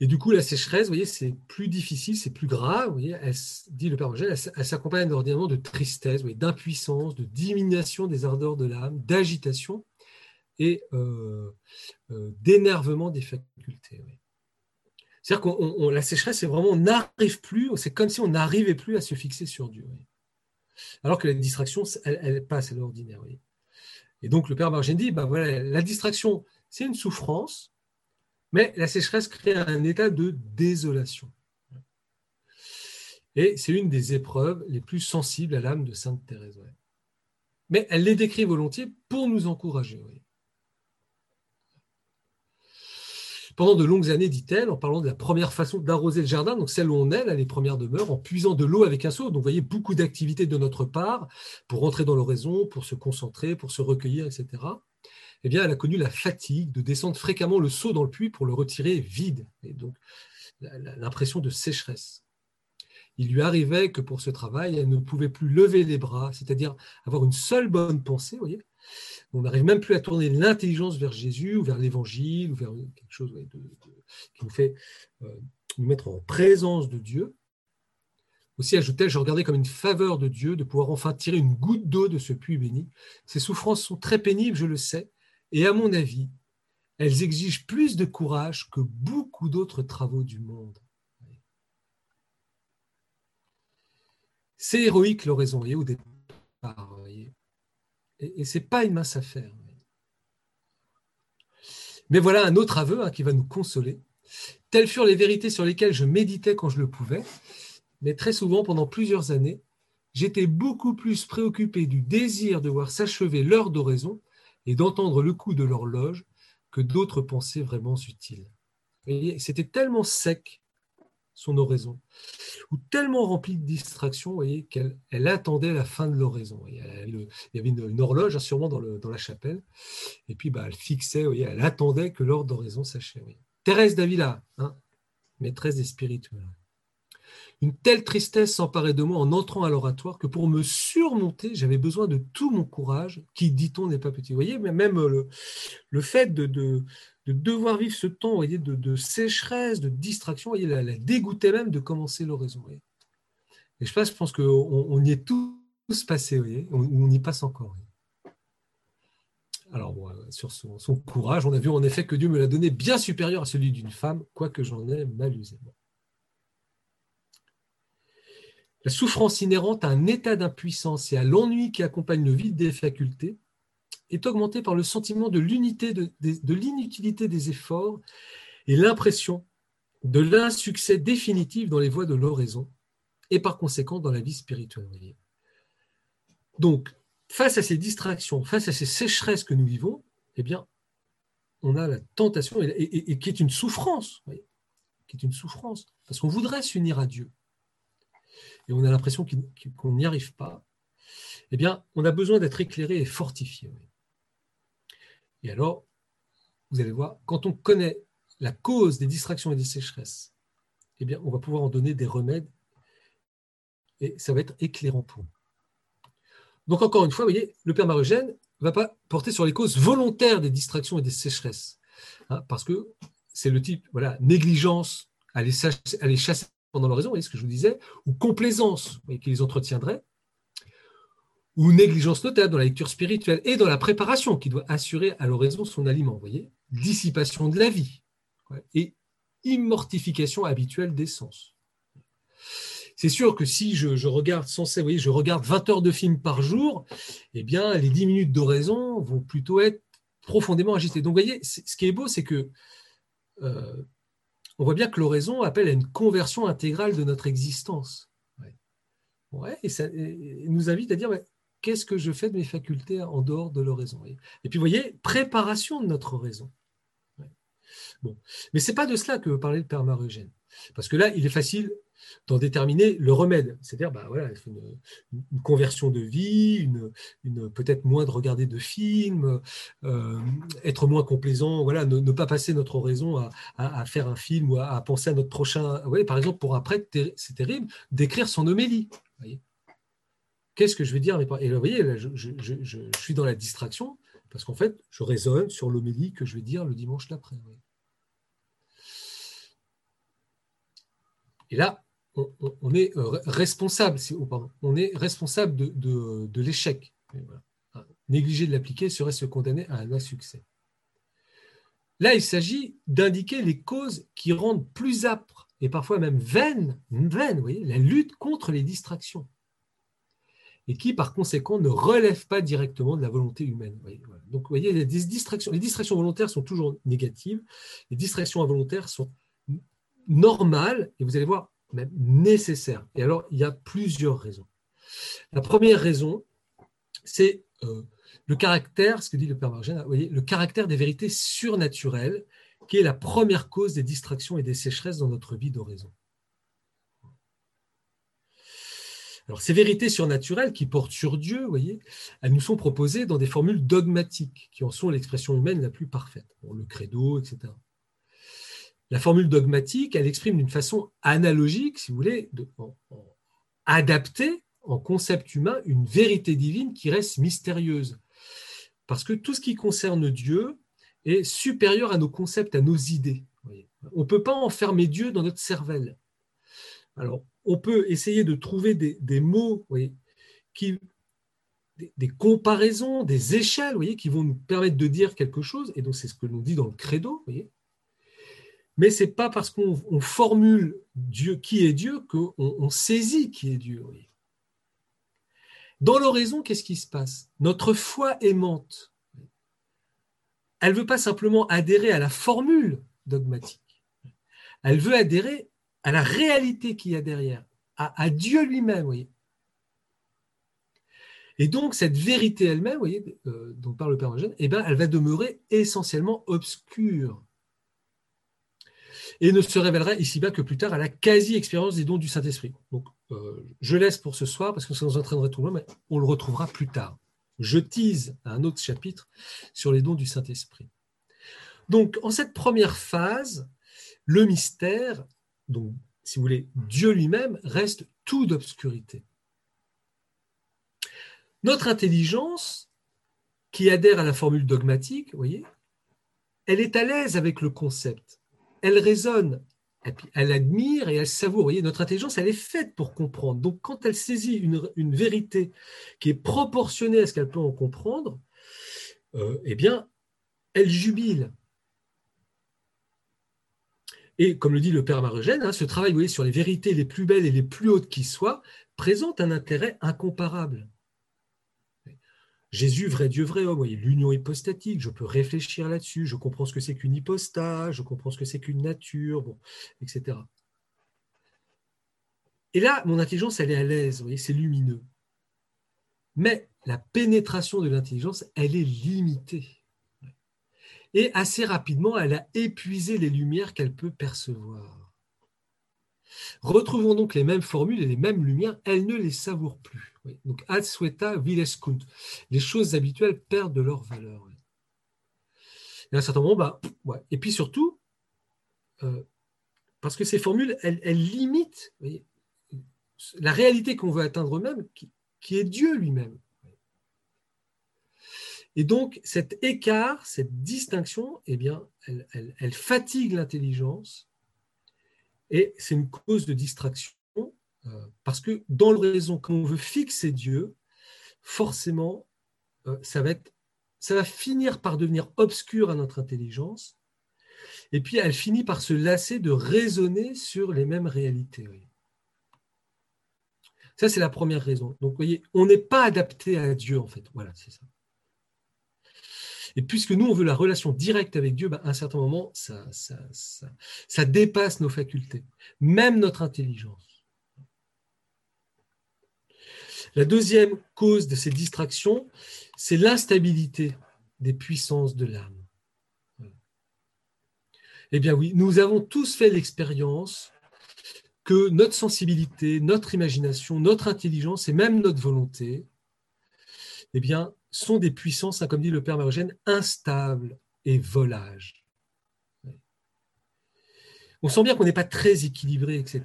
Et du coup, la sécheresse, vous voyez, c'est plus difficile, c'est plus grave. Vous voyez, elle, dit le Père Angèle, elle, s'accompagne ordinairement de tristesse, d'impuissance, de diminution des ardeurs de l'âme, d'agitation et euh, euh, d'énervement des facultés. C'est-à-dire que la sécheresse, c'est vraiment, on n'arrive plus, c'est comme si on n'arrivait plus à se fixer sur Dieu. Alors que la distraction, elle, passe à l'ordinaire. Et donc, le Père Margène dit, bah, voilà, la distraction, c'est une souffrance, mais la sécheresse crée un état de désolation. Et c'est une des épreuves les plus sensibles à l'âme de Sainte Thérèse. Mais elle les décrit volontiers pour nous encourager. Pendant de longues années, dit-elle, en parlant de la première façon d'arroser le jardin, donc celle où on est, là, les premières demeures, en puisant de l'eau avec un seau. Donc, vous voyez, beaucoup d'activités de notre part pour rentrer dans l'oraison, pour se concentrer, pour se recueillir, etc eh elle a connu la fatigue de descendre fréquemment le seau dans le puits pour le retirer vide, et donc l'impression de sécheresse. Il lui arrivait que pour ce travail, elle ne pouvait plus lever les bras, c'est-à-dire avoir une seule bonne pensée. On n'arrive même plus à tourner l'intelligence vers Jésus ou vers l'Évangile ou vers quelque chose qui nous fait euh, nous mettre en présence de Dieu. Aussi, ajoute-t-elle, je regardais comme une faveur de Dieu de pouvoir enfin tirer une goutte d'eau de ce puits béni. Ces souffrances sont très pénibles, je le sais, et à mon avis, elles exigent plus de courage que beaucoup d'autres travaux du monde. C'est héroïque l'oraison, au départ. Et, et ce n'est pas une mince affaire. Mais voilà un autre aveu hein, qui va nous consoler. Telles furent les vérités sur lesquelles je méditais quand je le pouvais, mais très souvent, pendant plusieurs années, j'étais beaucoup plus préoccupé du désir de voir s'achever l'heure d'oraison et d'entendre le coup de l'horloge que d'autres pensées vraiment utiles. C'était tellement sec, son oraison, ou tellement rempli de distractions, qu'elle elle attendait la fin de l'oraison. Il y avait une, horloge hein, sûrement dans, la chapelle, et puis bah, elle fixait, elle attendait que l'heure d'oraison s'achève. Thérèse d'Avila, hein, maîtresse des spirituels. Une telle tristesse s'emparait de moi en entrant à l'oratoire que pour me surmonter, j'avais besoin de tout mon courage, qui, dit-on, n'est pas petit. Vous voyez, même le, le fait de, de, devoir vivre ce temps voyez, de, sécheresse, de distraction, voyez, la, dégoûtait même de commencer l'oraison. Et je pense, je qu'on on y est tous passés, voyez, on, y passe encore. Alors, sur son, son, courage, on a vu en effet que Dieu me l'a donné bien supérieur à celui d'une femme, quoique j'en ai mal usé. La souffrance inhérente à un état d'impuissance et à l'ennui qui accompagne le vide des facultés est augmentée par le sentiment de l'unité de, l'inutilité des efforts et l'impression de l'insuccès définitif dans les voies de l'oraison et par conséquent dans la vie spirituelle. Donc, face à ces distractions, face à ces sécheresses que nous vivons, eh bien, on a la tentation, et, qui est une souffrance, qui est une souffrance, parce qu'on voudrait s'unir à Dieu et on a l'impression qu'on n'y arrive pas, eh bien, on a besoin d'être éclairé et fortifié. Et alors, vous allez voir, quand on connaît la cause des distractions et des sécheresses, eh bien, on va pouvoir en donner des remèdes et ça va être éclairant pour nous. Donc, encore une fois, vous voyez, le Père Marugène ne va pas porter sur les causes volontaires des distractions et des sécheresses, hein, parce que c'est le type, voilà, négligence, aller, chasser pendant l'oraison, voyez ce que je vous disais, ou complaisance qui les entretiendrait, ou négligence notable dans la lecture spirituelle et dans la préparation qui doit assurer à l'oraison son aliment, vous voyez, dissipation de la vie et immortification habituelle des sens. C'est sûr que si je, regarde sans vous voyez, je regarde 20 heures de film par jour, eh bien, les 10 minutes d'oraison vont plutôt être profondément agitées. Donc, vous voyez, ce qui est beau, c'est que euh, on voit bien que l'oraison appelle à une conversion intégrale de notre existence. Ouais. et ça nous invite à dire qu'est-ce que je fais de mes facultés en dehors de l'oraison? Et puis, vous voyez, préparation de notre oraison. Mais ce n'est pas de cela que parlait le Père Marugène. Parce que là, il est facile d'en déterminer le remède. C'est-à-dire, bah, voilà, une, conversion de vie, une, peut-être moins de regarder de films, euh, être moins complaisant, voilà, ne, pas passer notre oraison à, faire un film ou à, penser à notre prochain. Par exemple, pour un prêtre, c'est terrible, d'écrire son homélie. Qu'est-ce que je vais dire Et vous voyez, là, je, suis dans la distraction parce qu'en fait, je raisonne sur l'homélie que je vais dire le dimanche d'après. Et là, on, est responsable, de, l'échec. Négliger de l'appliquer serait se condamner à un insuccès. Là, il s'agit d'indiquer les causes qui rendent plus âpre et parfois même vaine, la lutte contre les distractions et qui, par conséquent, ne relèvent pas directement de la volonté humaine. Donc, vous voyez, les distractions, les distractions volontaires sont toujours négatives, les distractions involontaires sont normales, et vous allez voir, même nécessaire. Et alors, il y a plusieurs raisons. La première raison, c'est euh, le caractère, ce que dit le Père Margène, le caractère des vérités surnaturelles, qui est la première cause des distractions et des sécheresses dans notre vie d'oraison. Alors, ces vérités surnaturelles qui portent sur Dieu, voyez, elles nous sont proposées dans des formules dogmatiques, qui en sont l'expression humaine la plus parfaite. le credo, etc. La formule dogmatique, elle exprime d'une façon analogique, si vous voulez, adaptée en concept humain une vérité divine qui reste mystérieuse. Parce que tout ce qui concerne Dieu est supérieur à nos concepts, à nos idées. On ne peut pas enfermer Dieu dans notre cervelle. Alors, on peut essayer de trouver des, mots des, comparaisons, des échelles qui vont nous permettre de dire quelque chose, et donc c'est ce que l'on dit dans le credo, mais ce n'est pas parce qu'on formule Dieu qui est Dieu qu'on on saisit qui est Dieu. Dans l'oraison, qu'est-ce qui se passe? Notre foi aimante, elle ne veut pas simplement adhérer à la formule dogmatique, elle veut adhérer à la réalité qu'il y a derrière, à, Dieu lui-même. Et donc, cette vérité elle-même, euh, dont parle le Père Eugène, eh ben, elle va demeurer essentiellement obscure et ne se révélera ici-bas que plus tard à la quasi-expérience des dons du Saint-Esprit. Euh, je laisse pour ce soir parce que ça nous entraînerait tout le monde, mais on le retrouvera plus tard. Je tease un autre chapitre sur les dons du Saint-Esprit. Donc, en cette première phase, le mystère, donc, si vous voulez, Dieu lui-même, reste tout d'obscurité. Notre intelligence, qui adhère à la formule dogmatique, voyez, elle est à l'aise avec le concept elle résonne, elle admire et elle savoure. Notre intelligence, elle est faite pour comprendre. Donc, quand elle saisit une, vérité qui est proportionnée à ce qu'elle peut en comprendre, euh, eh bien, elle jubile. Et comme le dit le père Marogène, hein, ce travail sur les vérités les plus belles et les plus hautes qui soient présente un intérêt incomparable. Jésus, vrai Dieu, vrai homme, l'union hypostatique, je peux réfléchir là-dessus, je comprends ce que c'est qu'une hypostase, je comprends ce que c'est qu'une nature, etc. Et là, mon intelligence, elle est à l'aise, c'est lumineux. Mais la pénétration de l'intelligence, elle est limitée. Et assez rapidement, elle a épuisé les lumières qu'elle peut percevoir. Retrouvons donc les mêmes formules et les mêmes lumières, elle ne les savoure plus. Donc, ad sueta vilescunt. Les choses habituelles perdent de leur valeur. Et à un certain moment, bah, et puis surtout, euh, parce que ces formules, elles, limitent la réalité qu'on veut atteindre même, qui, est Dieu lui-même. Et donc, cet écart, cette distinction, eh bien, elle fatigue l'intelligence et c'est une cause de distraction parce que dans le raison, quand on veut fixer Dieu, forcément, euh, ça, va finir par devenir obscur à notre intelligence. Et puis, elle finit par se lasser de raisonner sur les mêmes réalités. Ça, c'est la première raison. Donc, vous voyez, on n'est pas adapté à Dieu, en fait. Voilà, c'est ça. Et puisque nous, on veut la relation directe avec Dieu, ben, à un certain moment, ça, dépasse nos facultés, même notre intelligence. La deuxième cause de ces distractions, c'est l'instabilité des puissances de l'âme. Eh bien oui, nous avons tous fait l'expérience que notre sensibilité, notre imagination, notre intelligence et même notre volonté, eh bien, sont des puissances, hein, comme dit le père Marogène, instables et volages. On sent bien qu'on n'est pas très équilibré, etc.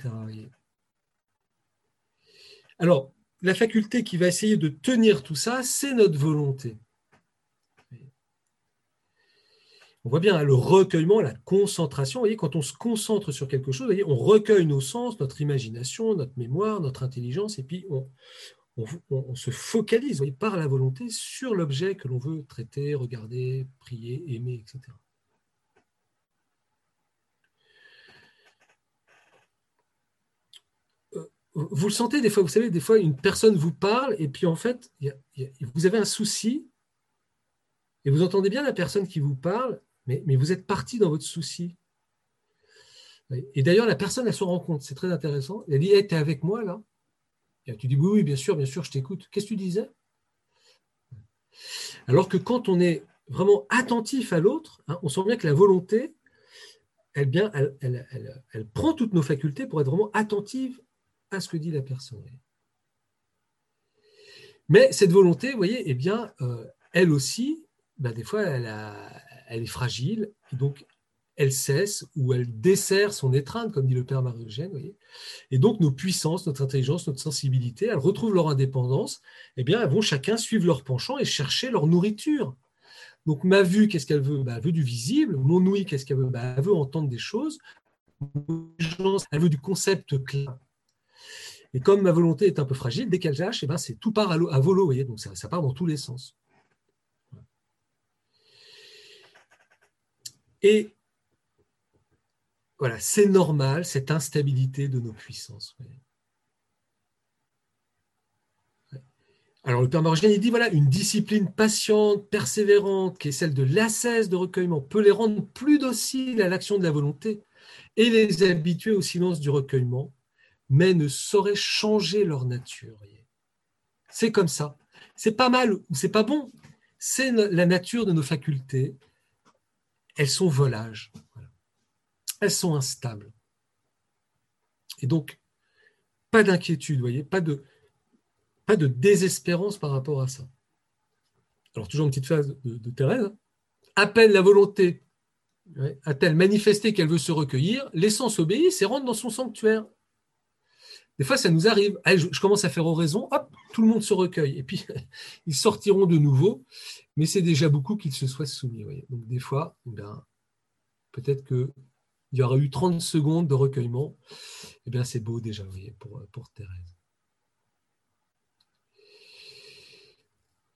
Alors, la faculté qui va essayer de tenir tout ça, c'est notre volonté. On voit bien hein, le recueillement, la concentration. Quand on se concentre sur quelque chose, on recueille nos sens, notre imagination, notre mémoire, notre intelligence, et puis on, se focalise par la volonté sur l'objet que l'on veut traiter, regarder, prier, aimer, etc. Euh, vous le sentez des fois, vous savez, des fois une personne vous parle et puis en fait, vous avez un souci et vous entendez bien la personne qui vous parle, mais, vous êtes parti dans votre souci. Et d'ailleurs, la personne, elle se rend compte, c'est très intéressant. Elle dit hey, Tu es avec moi là? Tu dis oui, oui, bien sûr, bien sûr, je t'écoute. Qu'est-ce que tu disais? Alors que quand on est vraiment attentif à l'autre, hein, on sent bien que la volonté, elle, bien, elle, prend toutes nos facultés pour être vraiment attentive ce que dit la personne. Mais cette volonté, vous voyez, eh bien, euh, elle aussi, ben, des fois, elle, est fragile, donc elle cesse ou elle dessert son étreinte, comme dit le père Marie-Eugène. Et donc nos puissances, notre intelligence, notre sensibilité, elles retrouvent leur indépendance. Eh bien, elles vont chacun suivre leur penchant et chercher leur nourriture. Donc ma vue, qu'est-ce qu'elle veut? Bah, Elle veut du visible. Mon ouïe, qu'est-ce qu'elle veut? Bah, Elle veut entendre des choses. Elle veut du concept clair. Et comme ma volonté est un peu fragile, dès qu'elle lâche, eh ben, c'est tout part à, à volo. Voyez Donc ça, part dans tous les sens. Et voilà, c'est normal, cette instabilité de nos puissances. Alors le Père Morgien, il dit, voilà, une discipline patiente, persévérante, qui est celle de l'ascèse de recueillement, peut les rendre plus dociles à l'action de la volonté et les habituer au silence du recueillement, mais ne saurait changer leur nature. C'est comme ça. C'est pas mal ou c'est pas bon. C'est la nature de nos facultés. Elles sont volages elles sont instables. Et donc, pas d'inquiétude, voyez, pas de, désespérance par rapport à ça. Alors, toujours une petite phrase de, Thérèse. Appelle la volonté a-t-elle manifesté qu'elle veut se recueillir L'essence obéit, c'est rentre dans son sanctuaire. Des fois, ça nous arrive. je, commence à faire oraison, hop, tout le monde se recueille. Et puis, [laughs] ils sortiront de nouveau, mais c'est déjà beaucoup qu'ils se soient soumis. Donc, des fois, ben, peut-être que il y aura eu 30 secondes de recueillement. Eh bien, c'est beau déjà, pour, pour Thérèse.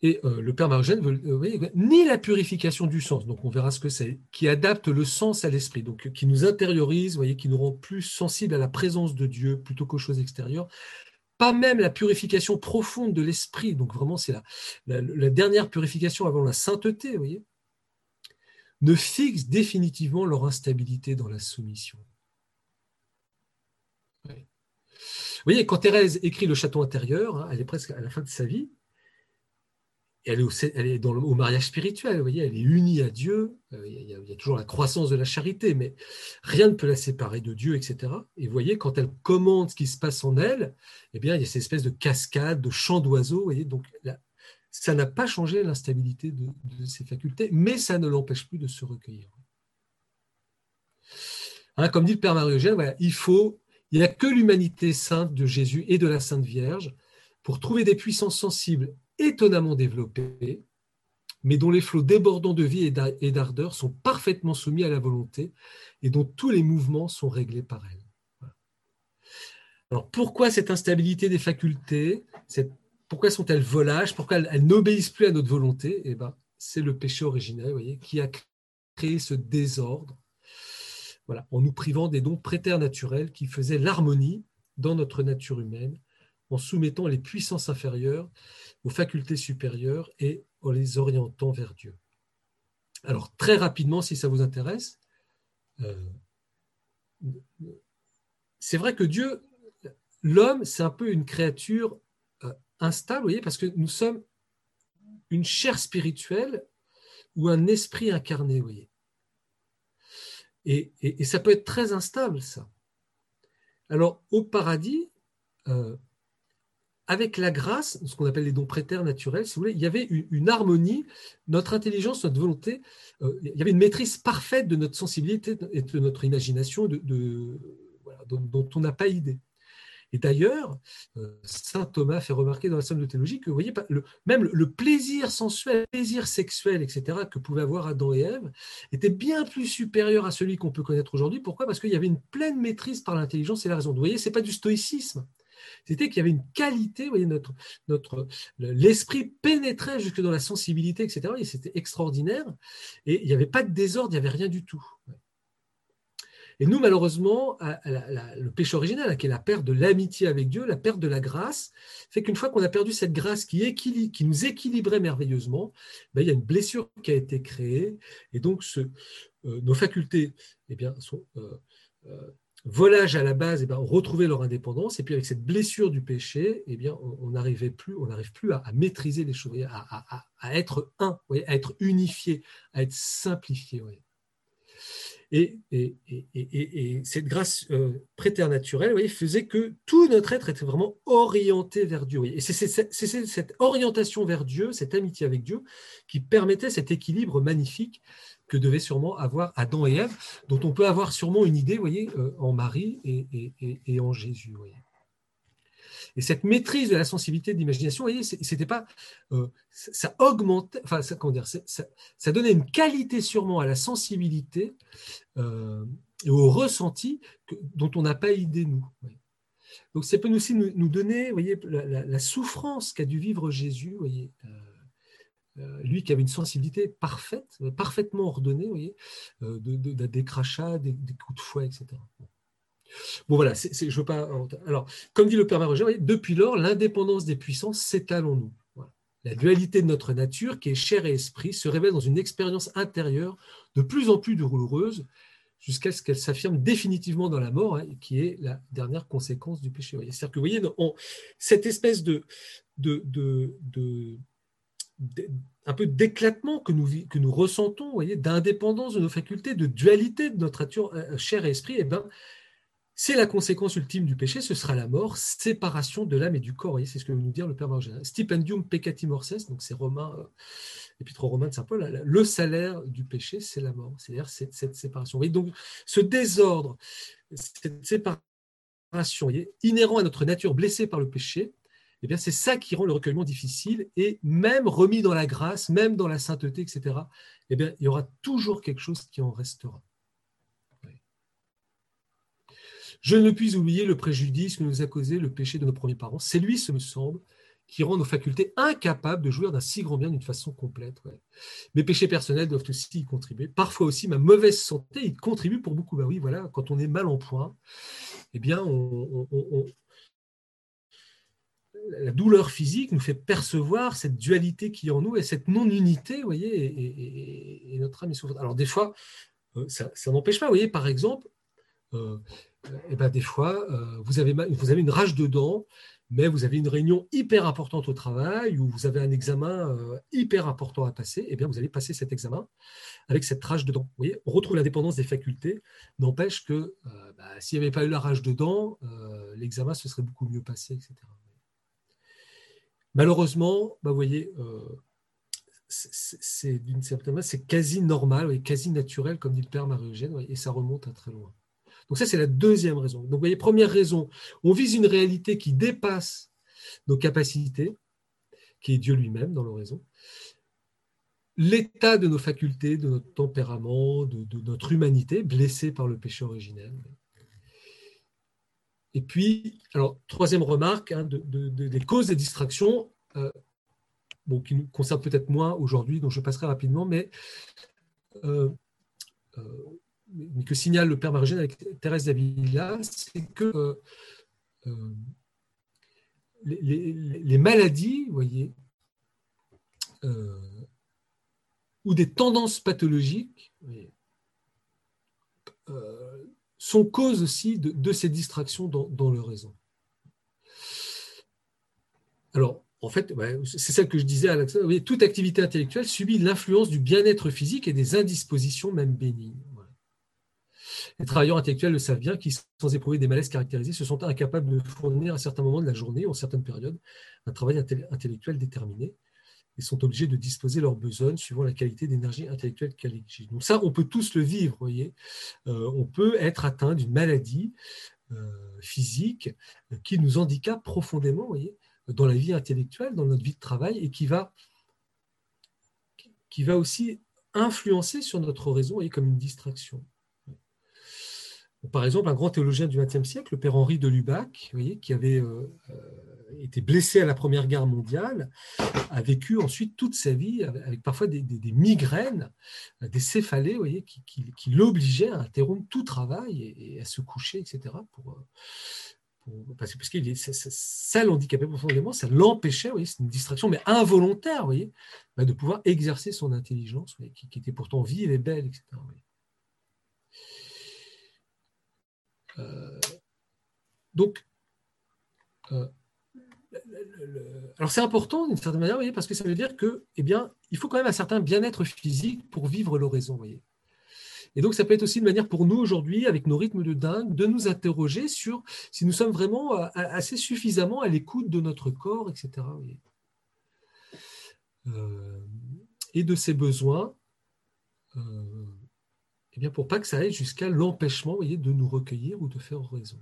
Et euh, le Père Marogène veut, euh, ni la purification du sens, donc on verra ce que c'est, qui adapte le sens à l'esprit, donc qui nous intériorise, voyez, qui nous rend plus sensibles à la présence de Dieu plutôt qu'aux choses extérieures. Pas même la purification profonde de l'esprit, donc vraiment c'est la, dernière purification avant la sainteté, voyez, ne fixe définitivement leur instabilité dans la soumission. Vous voyez, quand Thérèse écrit le château intérieur, hein, elle est presque à la fin de sa vie, elle est, au, mariage spirituel, vous voyez, elle est unie à Dieu, euh, il, y a, toujours la croissance de la charité, mais rien ne peut la séparer de Dieu, etc. Et vous voyez, quand elle commande ce qui se passe en elle, eh bien, il y a cette espèce de cascade, de chant d'oiseaux, vous voyez, donc ça n'a pas changé l'instabilité de, ses facultés, mais ça ne l'empêche plus de se recueillir. Hein, comme dit le Père Marie-Eugène, il faut il n'y a que l'humanité sainte de Jésus et de la Sainte Vierge pour trouver des puissances sensibles étonnamment développées, mais dont les flots débordants de vie et d'ardeur sont parfaitement soumis à la volonté et dont tous les mouvements sont réglés par elle. Alors pourquoi cette instabilité des facultés Pourquoi sont-elles volages Pourquoi elles, n'obéissent plus à notre volonté? Eh ben, C'est le péché originel qui a créé ce désordre en nous privant des dons préternaturels qui faisaient l'harmonie dans notre nature humaine, en soumettant les puissances inférieures aux facultés supérieures et en les orientant vers Dieu. Alors, très rapidement, si ça vous intéresse, euh, c'est vrai que Dieu, l'homme, c'est un peu une créature euh, instable, vous voyez, parce que nous sommes une chair spirituelle ou un esprit incarné, vous voyez. Et, ça peut être très instable, ça. Alors, au paradis, euh, avec la grâce, ce qu'on appelle les dons préters naturels, si vous voulez, il y avait une, harmonie, notre intelligence, notre volonté, euh, il y avait une maîtrise parfaite de notre sensibilité et de notre imagination dont, on n'a pas idée. Et d'ailleurs, euh, saint Thomas fait remarquer dans la somme de théologie que, vous voyez, même le plaisir sensuel, le plaisir sexuel, etc., que pouvaient avoir Adam et Ève, était bien plus supérieur à celui qu'on peut connaître aujourd'hui. Pourquoi? Parce qu'il y avait une pleine maîtrise par l'intelligence et la raison. Vous voyez, ce n'est pas du stoïcisme. C'était qu'il y avait une qualité, vous voyez, notre, notre, l'esprit pénétrait jusque dans la sensibilité, etc. Et c'était extraordinaire. Et il n'y avait pas de désordre, il n'y avait rien du tout. Et nous, malheureusement, le péché originel, qui est la perte de l'amitié avec Dieu, la perte de la grâce, fait qu'une fois qu'on a perdu cette grâce qui, qui nous équilibrait merveilleusement, ben, il y a une blessure qui a été créée. Et donc, euh, nos facultés eh bien, sont. Euh, euh, volage à la base, eh bien, retrouver leur indépendance. Et puis avec cette blessure du péché, eh bien, on n'arrivait plus, on n'arrive plus à, maîtriser les choses, à, être un, à être unifié, à être simplifié. Et, cette grâce euh, préternaturelle voyez, faisait que tout notre être était vraiment orienté vers Dieu. Et c'est cette orientation vers Dieu, cette amitié avec Dieu, qui permettait cet équilibre magnifique que devaient sûrement avoir Adam et Ève, dont on peut avoir sûrement une idée voyez, euh, en Marie et, en Jésus. Et cette maîtrise de la sensibilité de l'imagination, voyez, c'était pas, euh, ça augmentait, enfin, ça, comment ça, donnait une qualité sûrement à la sensibilité euh, et au ressenti dont on n'a pas idée nous. Donc ça peut aussi nous, donner, voyez, la, souffrance qu'a dû vivre Jésus, lui qui avait une sensibilité parfaite, parfaitement ordonnée, vous voyez, de, des crachats, des, coups de fouet, etc. Bon voilà, je veux pas. Alors, comme dit le Père Roger, depuis lors, l'indépendance des puissances s'étale en nous. La dualité de notre nature, qui est chair et esprit, se révèle dans une expérience intérieure de plus en plus douloureuse, jusqu'à ce qu'elle s'affirme définitivement dans la mort, hein, qui est la dernière conséquence du péché. C'est-à-dire que vous voyez, cette espèce de, un peu d'éclatement que nous, que nous ressentons, voyez, d'indépendance de nos facultés, de dualité de notre nature euh, chair et esprit, eh ben, c'est la conséquence ultime du péché, ce sera la mort, séparation de l'âme et du corps. C'est ce que veut nous dire le Père Margin. Stipendium peccati morses, donc c'est Romain, euh, épître romain de Saint Paul, le salaire du péché, c'est la mort, c'est-à-dire cette, séparation. Et donc ce désordre, cette séparation inhérent à notre nature blessée par le péché, eh c'est ça qui rend le recueillement difficile et même remis dans la grâce, même dans la sainteté, etc., eh bien, il y aura toujours quelque chose qui en restera. Je ne puis oublier le préjudice que nous a causé le péché de nos premiers parents. C'est lui, ce me semble, qui rend nos facultés incapables de jouir d'un si grand bien d'une façon complète. Mes péchés personnels doivent aussi y contribuer. Parfois aussi, ma mauvaise santé y contribue pour beaucoup. Bah oui, voilà, quand on est mal en point, eh bien, la douleur physique nous fait percevoir cette dualité qui est en nous et cette non-unité, vous voyez, et, notre âme est souffrante. Alors des fois, euh, ça, n'empêche pas, vous voyez, par exemple, euh, eh ben, des fois, euh, vous, avez, une rage de dents, mais vous avez une réunion hyper importante au travail ou vous avez un examen hyper important à passer, eh bien, vous allez passer cet examen avec cette rage de dents. Vous voyez, on retrouve l'indépendance des facultés, n'empêche que bah, s'il n'y avait pas eu la rage de dents, l'examen se serait beaucoup mieux passé, etc. Malheureusement, bah, vous voyez, c'est d'une certaine manière, c'est quasi normal, et quasi naturel, comme dit le père Marie-Eugène, et ça remonte à très loin. Donc ça, c'est la deuxième raison. Donc vous voyez, première raison, on vise une réalité qui dépasse nos capacités, qui est Dieu lui-même dans l'oraison. L'état de nos facultés, de notre tempérament, de, notre humanité, blessée par le péché originel. Et puis, alors, troisième remarque, hein, des causes des distractions, euh, bon, qui nous concernent peut-être moins aujourd'hui, dont je passerai rapidement, mais euh, euh, mais que signale le père Marigène avec Thérèse d'Avila, c'est que les, maladies, vous voyez, ou des tendances pathologiques sont cause aussi de, ces distractions dans, le raison. Alors, en fait, c'est ça que je disais à Alexandre, toute activité intellectuelle subit l'influence du bien-être physique et des indispositions même bénignes. Les travailleurs intellectuels le savent bien, qui, sans éprouver des malaises caractérisés, se sont incapables de fournir à certains moments de la journée, en certaines périodes, un travail intellectuel déterminé et sont obligés de disposer leurs besoins suivant la qualité d'énergie intellectuelle qu'elle exige. Donc ça, on peut tous le vivre, voyez. Euh, on peut être atteint d'une maladie euh, physique euh, qui nous handicape profondément, voyez, dans la vie intellectuelle, dans notre vie de travail, et qui va, qui va aussi influencer sur notre raison, voyez, comme une distraction. Par exemple, un grand théologien du XXe siècle, le père Henri de Lubac, qui avait été blessé à la Première Guerre mondiale, a vécu ensuite toute sa vie avec, parfois des, migraines, des céphalées, voyez, qui, l'obligeaient à interrompre tout travail et, à se coucher, etc. Pour, parce, que ça, l'handicapait profondément, ça l'empêchait, c'est une distraction, mais involontaire, voyez, bah, de pouvoir exercer son intelligence, qui, était pourtant vive et belle, etc. Euh, donc, euh, alors c'est important d'une certaine manière, parce que ça veut dire que, eh il faut quand même un certain bien-être physique pour vivre l'oraison. Et donc, ça peut être aussi une manière pour nous aujourd'hui, avec nos rythmes de dingue, de nous interroger sur si nous sommes vraiment euh, assez suffisamment à l'écoute de notre corps, etc. et de ses besoins. Eh bien, pour pas que ça aille jusqu'à l'empêchement de nous recueillir ou de faire oraison.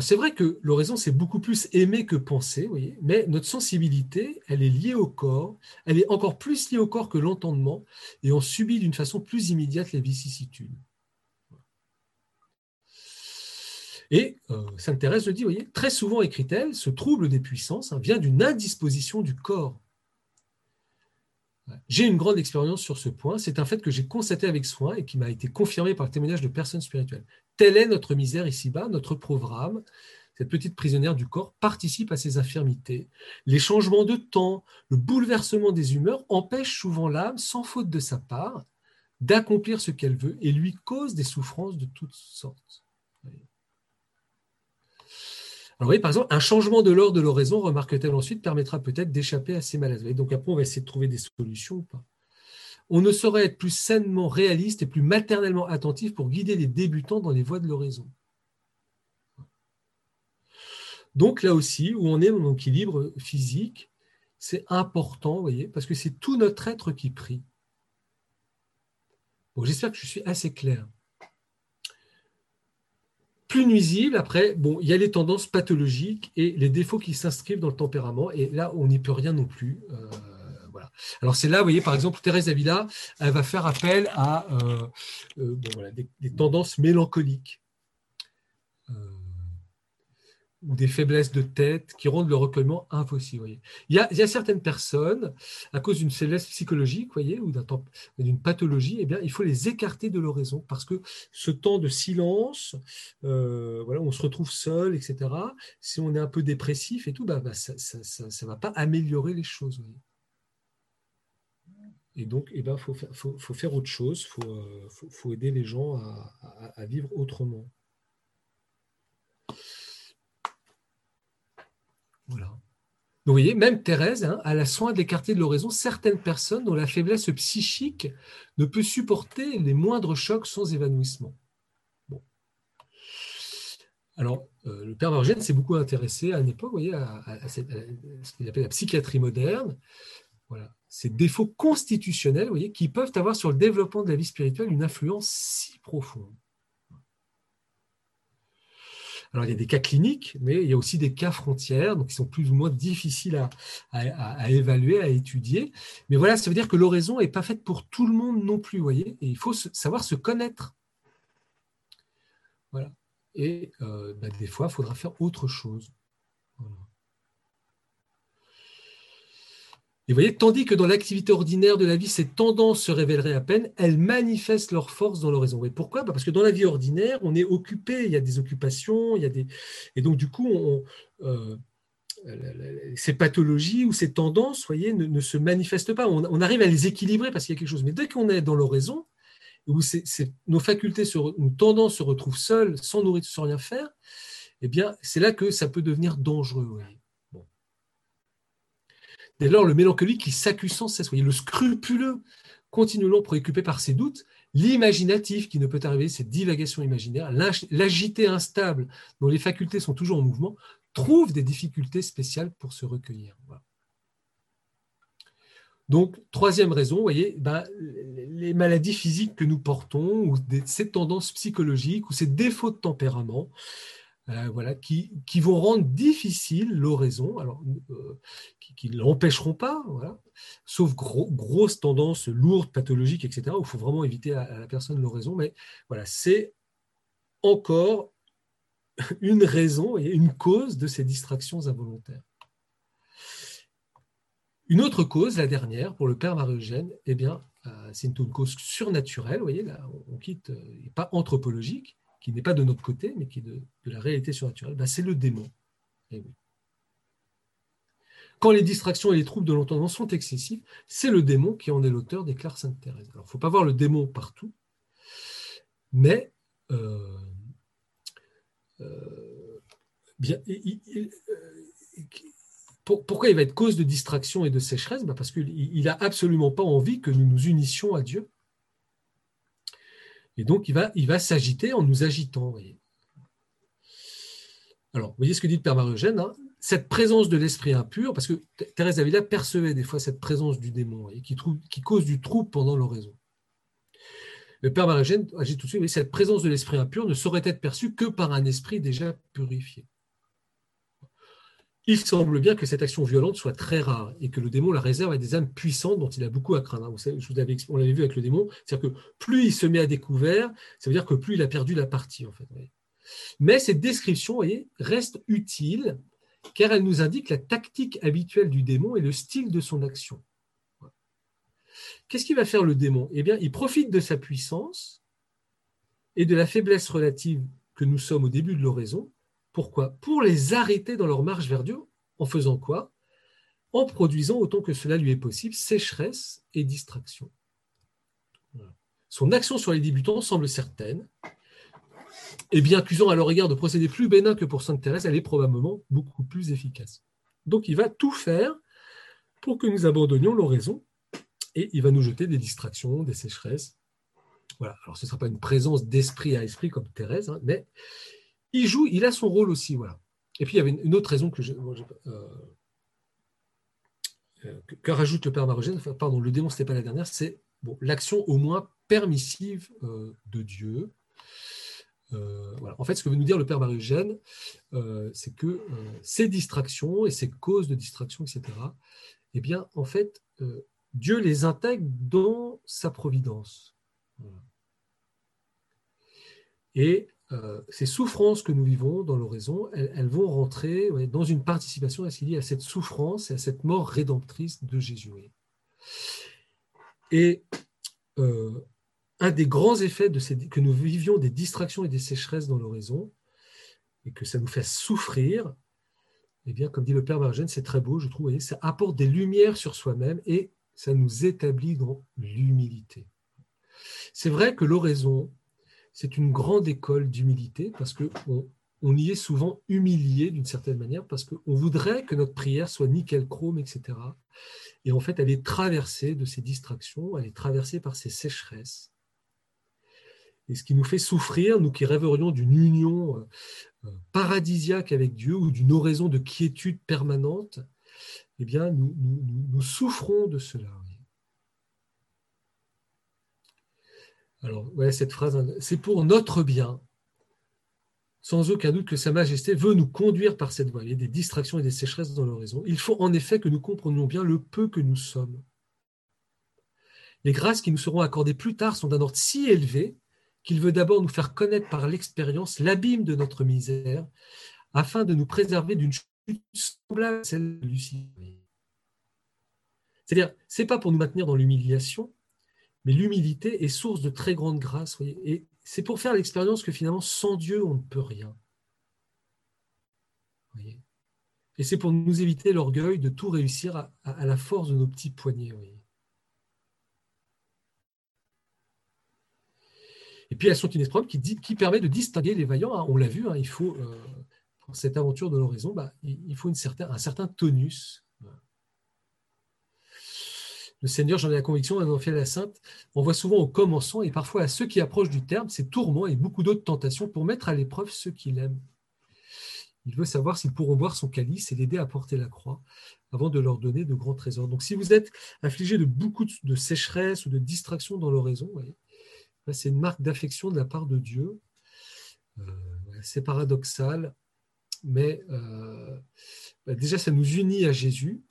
C'est vrai que l'oraison, c'est beaucoup plus aimer que penser, voyez, mais notre sensibilité, elle est liée au corps, elle est encore plus liée au corps que l'entendement, et on subit d'une façon plus immédiate les vicissitudes. Et euh, Sainte Thérèse le dit, voyez, très souvent, écrit-elle, ce trouble des puissances hein, vient d'une indisposition du corps. J'ai une grande expérience sur ce point. C'est un fait que j'ai constaté avec soin et qui m'a été confirmé par le témoignage de personnes spirituelles. Telle est notre misère ici-bas, notre âme. Cette petite prisonnière du corps participe à ses infirmités. Les changements de temps, le bouleversement des humeurs empêchent souvent l'âme, sans faute de sa part, d'accomplir ce qu'elle veut et lui cause des souffrances de toutes sortes voyez, par exemple, un changement de l'ordre de l'oraison, remarque-t-elle ensuite, permettra peut-être d'échapper à ces maladies. Donc après, on va essayer de trouver des solutions ou pas. On ne saurait être plus sainement réaliste et plus maternellement attentif pour guider les débutants dans les voies de l'oraison. Donc là aussi, où on est dans l'équilibre physique, c'est important, vous voyez, parce que c'est tout notre être qui prie. Bon, J'espère que je suis assez clair plus nuisible, après, bon, il y a les tendances pathologiques et les défauts qui s'inscrivent dans le tempérament, et là, on n'y peut rien non plus. Euh, voilà. Alors c'est là, vous voyez, par exemple, Thérèse Avila, elle va faire appel à euh, euh, des, tendances mélancoliques. Ou des faiblesses de tête qui rendent le recueillement impossible. Il, y a, certaines personnes, à cause d'une faiblesse psychologique voyez, ou d'une pathologie, eh bien, il faut les écarter de l'oraison parce que ce temps de silence, euh, voilà, on se retrouve seul, etc., si on est un peu dépressif et tout, bah, bah ça ne va pas améliorer les choses. Et donc, il eh ben, faut, faire, autre chose, il faut, euh, faut, aider les gens à vivre autrement. Voilà. vous voyez, même Thérèse hein, a la soin d'écarter de l'oraison certaines personnes dont la faiblesse psychique ne peut supporter les moindres chocs sans évanouissement. Alors, euh, le père Margène s'est beaucoup intéressé à une époque, vous voyez, à, ce qu'il appelle la psychiatrie moderne. Voilà. Ces défauts constitutionnels, qui peuvent avoir sur le développement de la vie spirituelle une influence si profonde. Alors, il y a des cas cliniques, mais il y a aussi des cas frontières, donc qui sont plus ou moins difficiles à, évaluer, à étudier. Mais voilà, ça veut dire que l'oraison n'est pas faite pour tout le monde non plus, voyez, et il faut savoir se connaître. Voilà. Et euh, bah, des fois, il faudra faire autre chose. Voilà. Et voyez, tandis que dans l'activité ordinaire de la vie, ces tendances se révéleraient à peine, elles manifestent leur force dans l'oraison. Et pourquoi Parce que dans la vie ordinaire, on est occupé, il y a des occupations, il y a des... Et donc, du coup, euh, ces pathologies ou ces tendances, voyez, ne, se manifestent pas. On, arrive à les équilibrer parce qu'il y a quelque chose. Mais dès qu'on est dans l'oraison, où nos facultés, nos tendances se retrouvent seules, sans nourriture, sans rien faire, eh bien, c'est là que ça peut devenir dangereux. Dès lors, le mélancolique qui s'accuse sans cesse, le scrupuleux, continuellement préoccupé par ses doutes, l'imaginatif qui ne peut arriver, cette divagation imaginaire, l'agité instable, dont les facultés sont toujours en mouvement, trouve des difficultés spéciales pour se recueillir. Donc, troisième raison, ben, les maladies physiques que nous portons, ou ces tendances psychologiques, ou ces défauts de tempérament, voilà, qui, qui, vont rendre difficile l'oraison, euh, qui ne l'empêcheront pas, sauf grosse tendance lourde, pathologique, etc., où il faut vraiment éviter à, la personne l'oraison, mais voilà, c'est encore [laughs] une raison et une cause de ces distractions involontaires. Une autre cause, la dernière, pour le père Marie-Eugène, eh bien, euh, c'est une, cause surnaturelle, vous voyez, là, on quitte, pas anthropologique, qui n'est pas de notre côté, mais qui est de, la réalité surnaturelle, ben c'est le démon. Eh Quand les distractions et les troubles de l'entendement sont excessifs, c'est le démon qui en est l'auteur, déclare Sainte Thérèse. Alors, il ne faut pas voir le démon partout, mais euh, euh, euh, pourquoi il va être cause de distraction et de sécheresse? Ben, Parce qu'il n'a absolument pas envie que nous nous unissions à Dieu et donc, il va, s'agiter en nous agitant. Alors, vous voyez ce que dit le Père marie hein cette présence de l'esprit impur, parce que Thérèse d'Avila percevait des fois cette présence du démon qui, cause du trouble pendant l'oraison. Le Père marie agit tout de suite, cette présence de l'esprit impur ne saurait être perçue que par un esprit déjà purifié il semble bien que cette action violente soit très rare et que le démon la réserve à des âmes puissantes dont il a beaucoup à craindre. Avais, on l'avait vu avec le démon, c'est-à-dire que plus il se met à découvert, ça veut dire que plus il a perdu la partie. Mais cette description reste utile car elle nous indique la tactique habituelle du démon et le style de son action. Qu'est-ce qu'il va faire le démon? Eh bien, il profite de sa puissance et de la faiblesse relative que nous sommes au début de l'oraison pourquoi? Pour les arrêter dans leur marche vers Dieu, en faisant quoi? En produisant autant que cela lui est possible sécheresse et distraction. Son action sur les débutants semble certaine, et bien accusant à leur égard de procéder plus bénin que pour Sainte Thérèse, elle est probablement beaucoup plus efficace. Donc il va tout faire pour que nous abandonnions l'oraison, et il va nous jeter des distractions, des sécheresses. Voilà. Alors ce ne sera pas une présence d'esprit à esprit comme Thérèse, hein, mais il joue, il a son rôle aussi. Et puis il y avait une autre raison que, euh, euh, que, rajoute le Père Marogène, pardon, le démon, ce n'était pas la dernière, c'est l'action au moins permissive euh, de Dieu. En fait, ce que veut nous dire le Père Marugène, c'est que ces distractions et ces causes de distraction, etc., eh bien, en fait, Dieu les intègre dans sa providence. Et euh, ces souffrances que nous vivons dans l'oraison, elles, vont rentrer dans une participation à qu'il à cette souffrance et à cette mort rédemptrice de Jésus. Et euh, un des grands effets de ces, que nous vivions des distractions et des sécheresses dans l'oraison, et que ça nous fait souffrir, eh bien, comme dit le Père Margène, c'est très beau, je trouve, ça apporte des lumières sur soi-même et ça nous établit dans l'humilité. C'est vrai que l'oraison, c'est une grande école d'humilité parce qu'on on y est souvent humilié d'une certaine manière parce qu'on voudrait que notre prière soit nickel chrome, etc. Et en fait, elle est traversée de ces distractions, elle est traversée par ces sécheresses. Et ce qui nous fait souffrir, nous qui rêverions d'une union euh, euh, paradisiaque avec Dieu ou d'une oraison de quiétude permanente, eh bien, nous souffrons de cela. Alors, voilà cette phrase, c'est pour notre bien, sans aucun doute que Sa Majesté veut nous conduire par cette voie. Il y a des distractions et des sécheresses dans l'horizon. Il faut en effet que nous comprenions bien le peu que nous sommes. Les grâces qui nous seront accordées plus tard sont d'un ordre si élevé qu'il veut d'abord nous faire connaître par l'expérience l'abîme de notre misère, afin de nous préserver d'une chute semblable à celle de Lucie. C'est-à-dire, ce n'est pas pour nous maintenir dans l'humiliation, mais l'humilité est source de très grande grâce. Et c'est pour faire l'expérience que finalement, sans Dieu, on ne peut rien. et c'est pour nous éviter l'orgueil de tout réussir à, la force de nos petits poignets. Et puis elles sont une épreuve qui, qui permet de distinguer les vaillants. Hein. On l'a vu, hein, il faut, euh, pour cette aventure de l'horizon, bah, il faut un certain tonus le Seigneur, j'en ai la conviction, en fait la sainte, on voit souvent au commencement et parfois à ceux qui approchent du terme, ses tourments et beaucoup d'autres tentations pour mettre à l'épreuve ceux qu'il aime. Il veut savoir s'ils pourront boire son calice et l'aider à porter la croix avant de leur donner de grands trésors. Donc si vous êtes affligé de beaucoup de sécheresse ou de distraction dans l'oraison, c'est une marque d'affection de la part de Dieu. Euh, c'est paradoxal, mais euh, bah, déjà ça nous unit à Jésus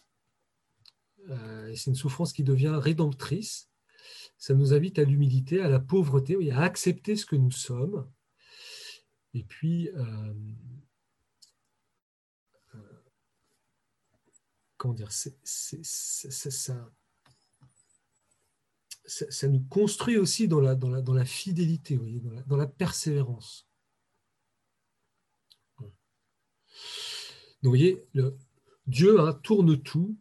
euh, c'est une souffrance qui devient rédemptrice. Ça nous invite à l'humilité, à la pauvreté, et à accepter ce que nous sommes. Et puis, euh, euh, comment dire, ça, ça, nous construit aussi dans la, dans la, dans la fidélité, dans, la, dans, la, persévérance. Donc, vous voyez, Dieu hein, tourne tout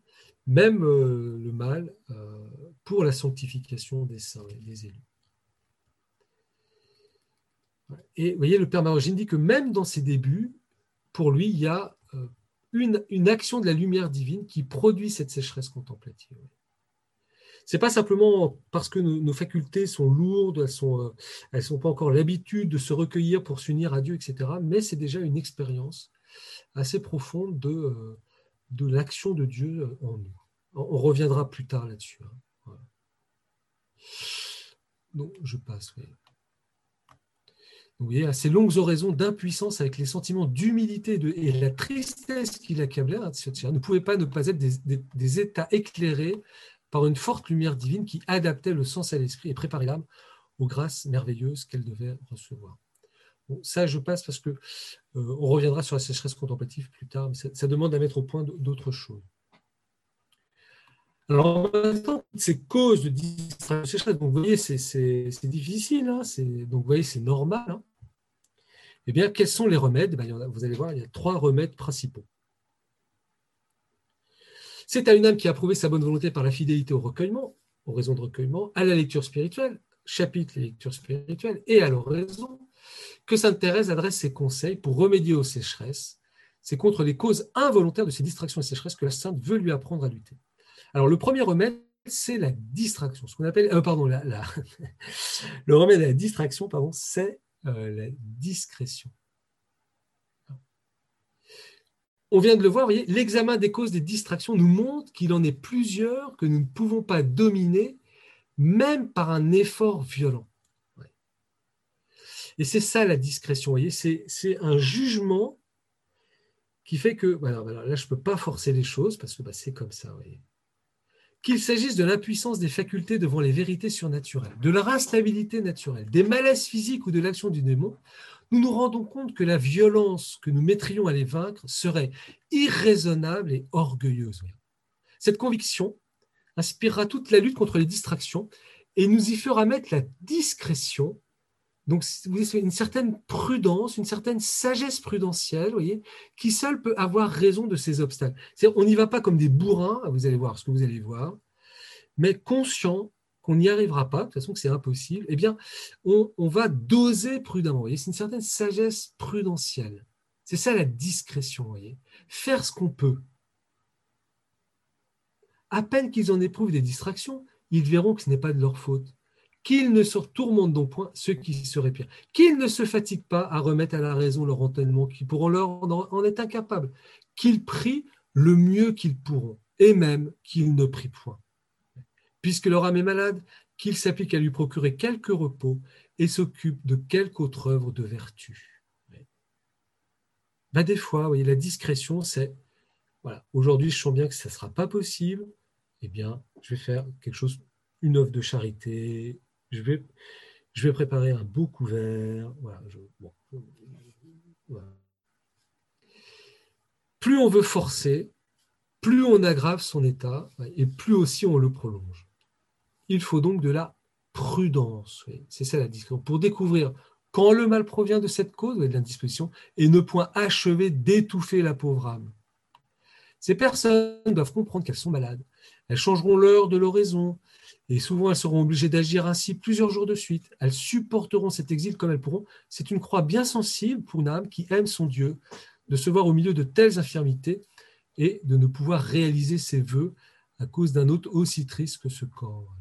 même euh, le mal, euh, pour la sanctification des saints et des élus. Et vous voyez, le Père Marogine dit que même dans ses débuts, pour lui, il y a euh, une, action de la lumière divine qui produit cette sécheresse contemplative. Ce n'est pas simplement parce que nos, facultés sont lourdes, elles sont, elles sont pas encore l'habitude de se recueillir pour s'unir à Dieu, etc. Mais c'est déjà une expérience assez profonde de, de l'action de Dieu en nous. On reviendra plus tard là-dessus. Hein. Je passe. Vous voyez, à ces longues oraisons d'impuissance avec les sentiments d'humilité et la tristesse qui l'accablaient, hein, ne pouvaient pas ne pas être des, états éclairés par une forte lumière divine qui adaptait le sens à l'esprit et préparait l'âme aux grâces merveilleuses qu'elle devait recevoir. Ça, je passe parce que euh, on reviendra sur la sécheresse contemplative plus tard, mais ça demande à mettre au point d'autres choses. Alors, ces causes de distraction, donc vous voyez, c'est difficile, hein, donc vous voyez, c'est normal. Hein. Eh bien, quels sont les remèdes? Ben, Vous allez voir, il y a trois remèdes principaux. C'est à une âme qui a prouvé sa bonne volonté par la fidélité au recueillement, aux raisons de recueillement, à la lecture spirituelle, chapitre les lectures spirituelles, et à l'oraison, que Sainte Thérèse adresse ses conseils pour remédier aux sécheresses. C'est contre les causes involontaires de ces distractions et sécheresses que la Sainte veut lui apprendre à lutter. Alors, le premier remède, c'est la distraction. Ce qu'on appelle, euh, pardon, [laughs] le remède à la distraction, pardon, c'est euh, la discrétion. On vient de le voir, voyez, l'examen des causes des distractions nous montre qu'il en est plusieurs que nous ne pouvons pas dominer, même par un effort violent. Et c'est ça la discrétion, voyez, c'est un jugement qui fait que, là je ne peux pas forcer les choses parce que bah, c'est comme ça. Voyez. Qu'il s'agisse de l'impuissance des facultés devant les vérités surnaturelles, de leur instabilité naturelle, des malaises physiques ou de l'action du démon, nous nous rendons compte que la violence que nous mettrions à les vaincre serait irraisonnable et orgueilleuse. Cette conviction inspirera toute la lutte contre les distractions et nous y fera mettre la discrétion donc, une certaine prudence, une certaine sagesse prudentielle, voyez, qui seule peut avoir raison de ces obstacles. on n'y va pas comme des bourrins, vous allez voir ce que vous allez voir, mais conscient qu'on n'y arrivera pas, de toute façon que c'est impossible, eh bien, on, va doser prudemment. C'est une certaine sagesse prudentielle. C'est ça la discrétion, voyez. Faire ce qu'on peut. À peine qu'ils en éprouvent des distractions, ils verront que ce n'est pas de leur faute qu'ils ne se tourmentent donc point ceux qui seraient pires, qu'ils ne se fatiguent pas à remettre à la raison leur entraînement qui pourront leur en être incapables, qu'ils prient le mieux qu'ils pourront, et même qu'ils ne prient point. Puisque leur âme est malade, qu'ils s'appliquent à lui procurer quelque repos et s'occupent de quelque autre œuvre de vertu. Ben, des fois, la discrétion, c'est voilà, aujourd'hui je sens bien que ça ne sera pas possible, eh bien, je vais faire quelque chose, une œuvre de charité, je vais, préparer un beau couvert. Plus on veut forcer, plus on aggrave son état et plus aussi on le prolonge. Il faut donc de la prudence. C'est ça la discussion. Pour découvrir quand le mal provient de cette cause de l'indisposition et ne point achever d'étouffer la pauvre âme. Ces personnes doivent comprendre qu'elles sont malades. Elles changeront l'heure de l'oraison, et souvent, elles seront obligées d'agir ainsi plusieurs jours de suite. Elles supporteront cet exil comme elles pourront. C'est une croix bien sensible pour une âme qui aime son Dieu, de se voir au milieu de telles infirmités et de ne pouvoir réaliser ses voeux à cause d'un autre aussi triste que ce corps.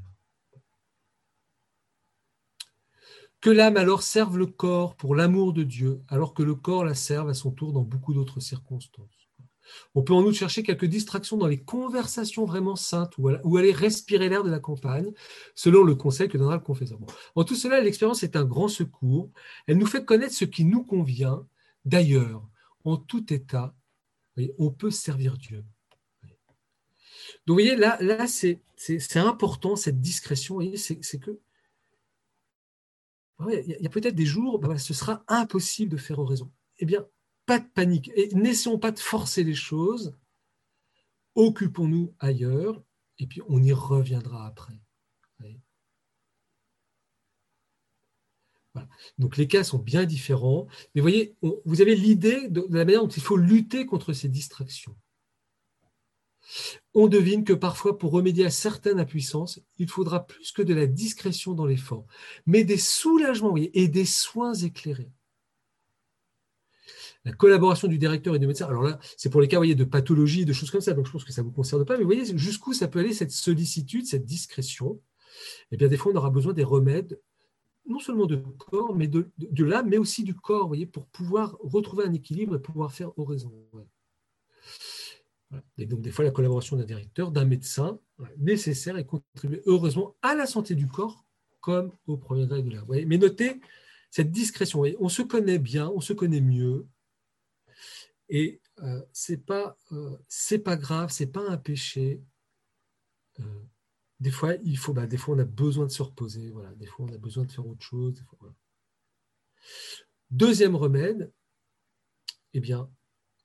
Que l'âme alors serve le corps pour l'amour de Dieu, alors que le corps la serve à son tour dans beaucoup d'autres circonstances. On peut en outre chercher quelques distractions dans les conversations vraiment saintes ou aller respirer l'air de la campagne, selon le conseil que donnera le confesseur. En tout cela, l'expérience est un grand secours. Elle nous fait connaître ce qui nous convient. D'ailleurs, en tout état, on peut servir Dieu. Donc, vous voyez, là, là c'est important, cette discrétion. C'est que il y a peut-être des jours, bah, ce sera impossible de faire oraison. Eh bien, pas de panique et n'essayons pas de forcer les choses. Occupons-nous ailleurs et puis on y reviendra après. Donc les cas sont bien différents. Mais voyez, vous avez l'idée de, la manière dont il faut lutter contre ces distractions. On devine que parfois, pour remédier à certaines impuissances, il faudra plus que de la discrétion dans l'effort, mais des soulagements et des soins éclairés la collaboration du directeur et du médecin. Alors là, c'est pour les cas voyez, de pathologie, de choses comme ça, donc je pense que ça ne vous concerne pas, mais vous voyez jusqu'où ça peut aller cette sollicitude, cette discrétion? Eh bien, des fois, on aura besoin des remèdes, non seulement de corps, mais de, de, l'âme, mais aussi du corps, voyez, pour pouvoir retrouver un équilibre et pouvoir faire oraison. Et donc, des fois, la collaboration d'un directeur, d'un médecin, nécessaire et contribuer heureusement à la santé du corps comme au premier degré de l'âme. Mais notez cette discrétion. On se connaît bien, on se connaît mieux, et euh, c'est pas euh, c'est pas grave, c'est pas un péché. Euh, des fois, il faut, bah, des fois, on a besoin de se reposer. Voilà, des fois, on a besoin de faire autre chose. Deuxième remède, eh bien,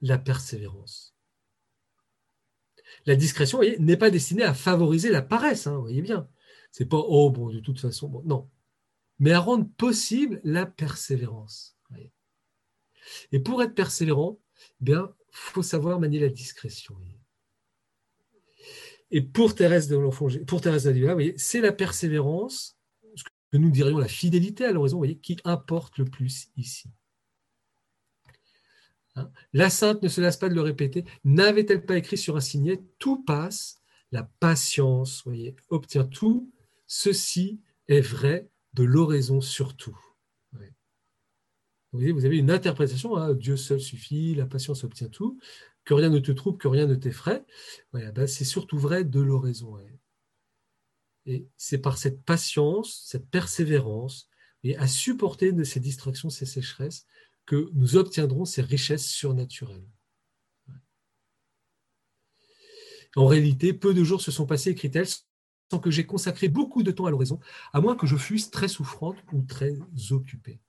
la persévérance. La discrétion, n'est pas destinée à favoriser la paresse. Hein, vous voyez bien. C'est pas oh bon de toute façon non, mais à rendre possible la persévérance. Et pour être persévérant, bien, faut savoir manier la discrétion. Et pour Thérèse de pour Thérèse d'Avila, c'est la persévérance, ce que nous dirions la fidélité à l'horizon, qui importe le plus ici. Hein? la sainte ne se lasse pas de le répéter. N'avait-elle pas écrit sur un signet Tout passe, la patience, obtient tout. Ceci est vrai de l'oraison surtout vous avez une interprétation, hein, Dieu seul suffit, la patience obtient tout, que rien ne te trouble, que rien ne t'effraie. Ben, c'est surtout vrai de l'oraison. Et c'est par cette patience, cette persévérance, et à supporter de ces distractions, ces sécheresses, que nous obtiendrons ces richesses surnaturelles. En réalité, peu de jours se sont passés, écrit-elle, sans que j'ai consacré beaucoup de temps à l'oraison, à moins que je fusse très souffrante ou très occupée.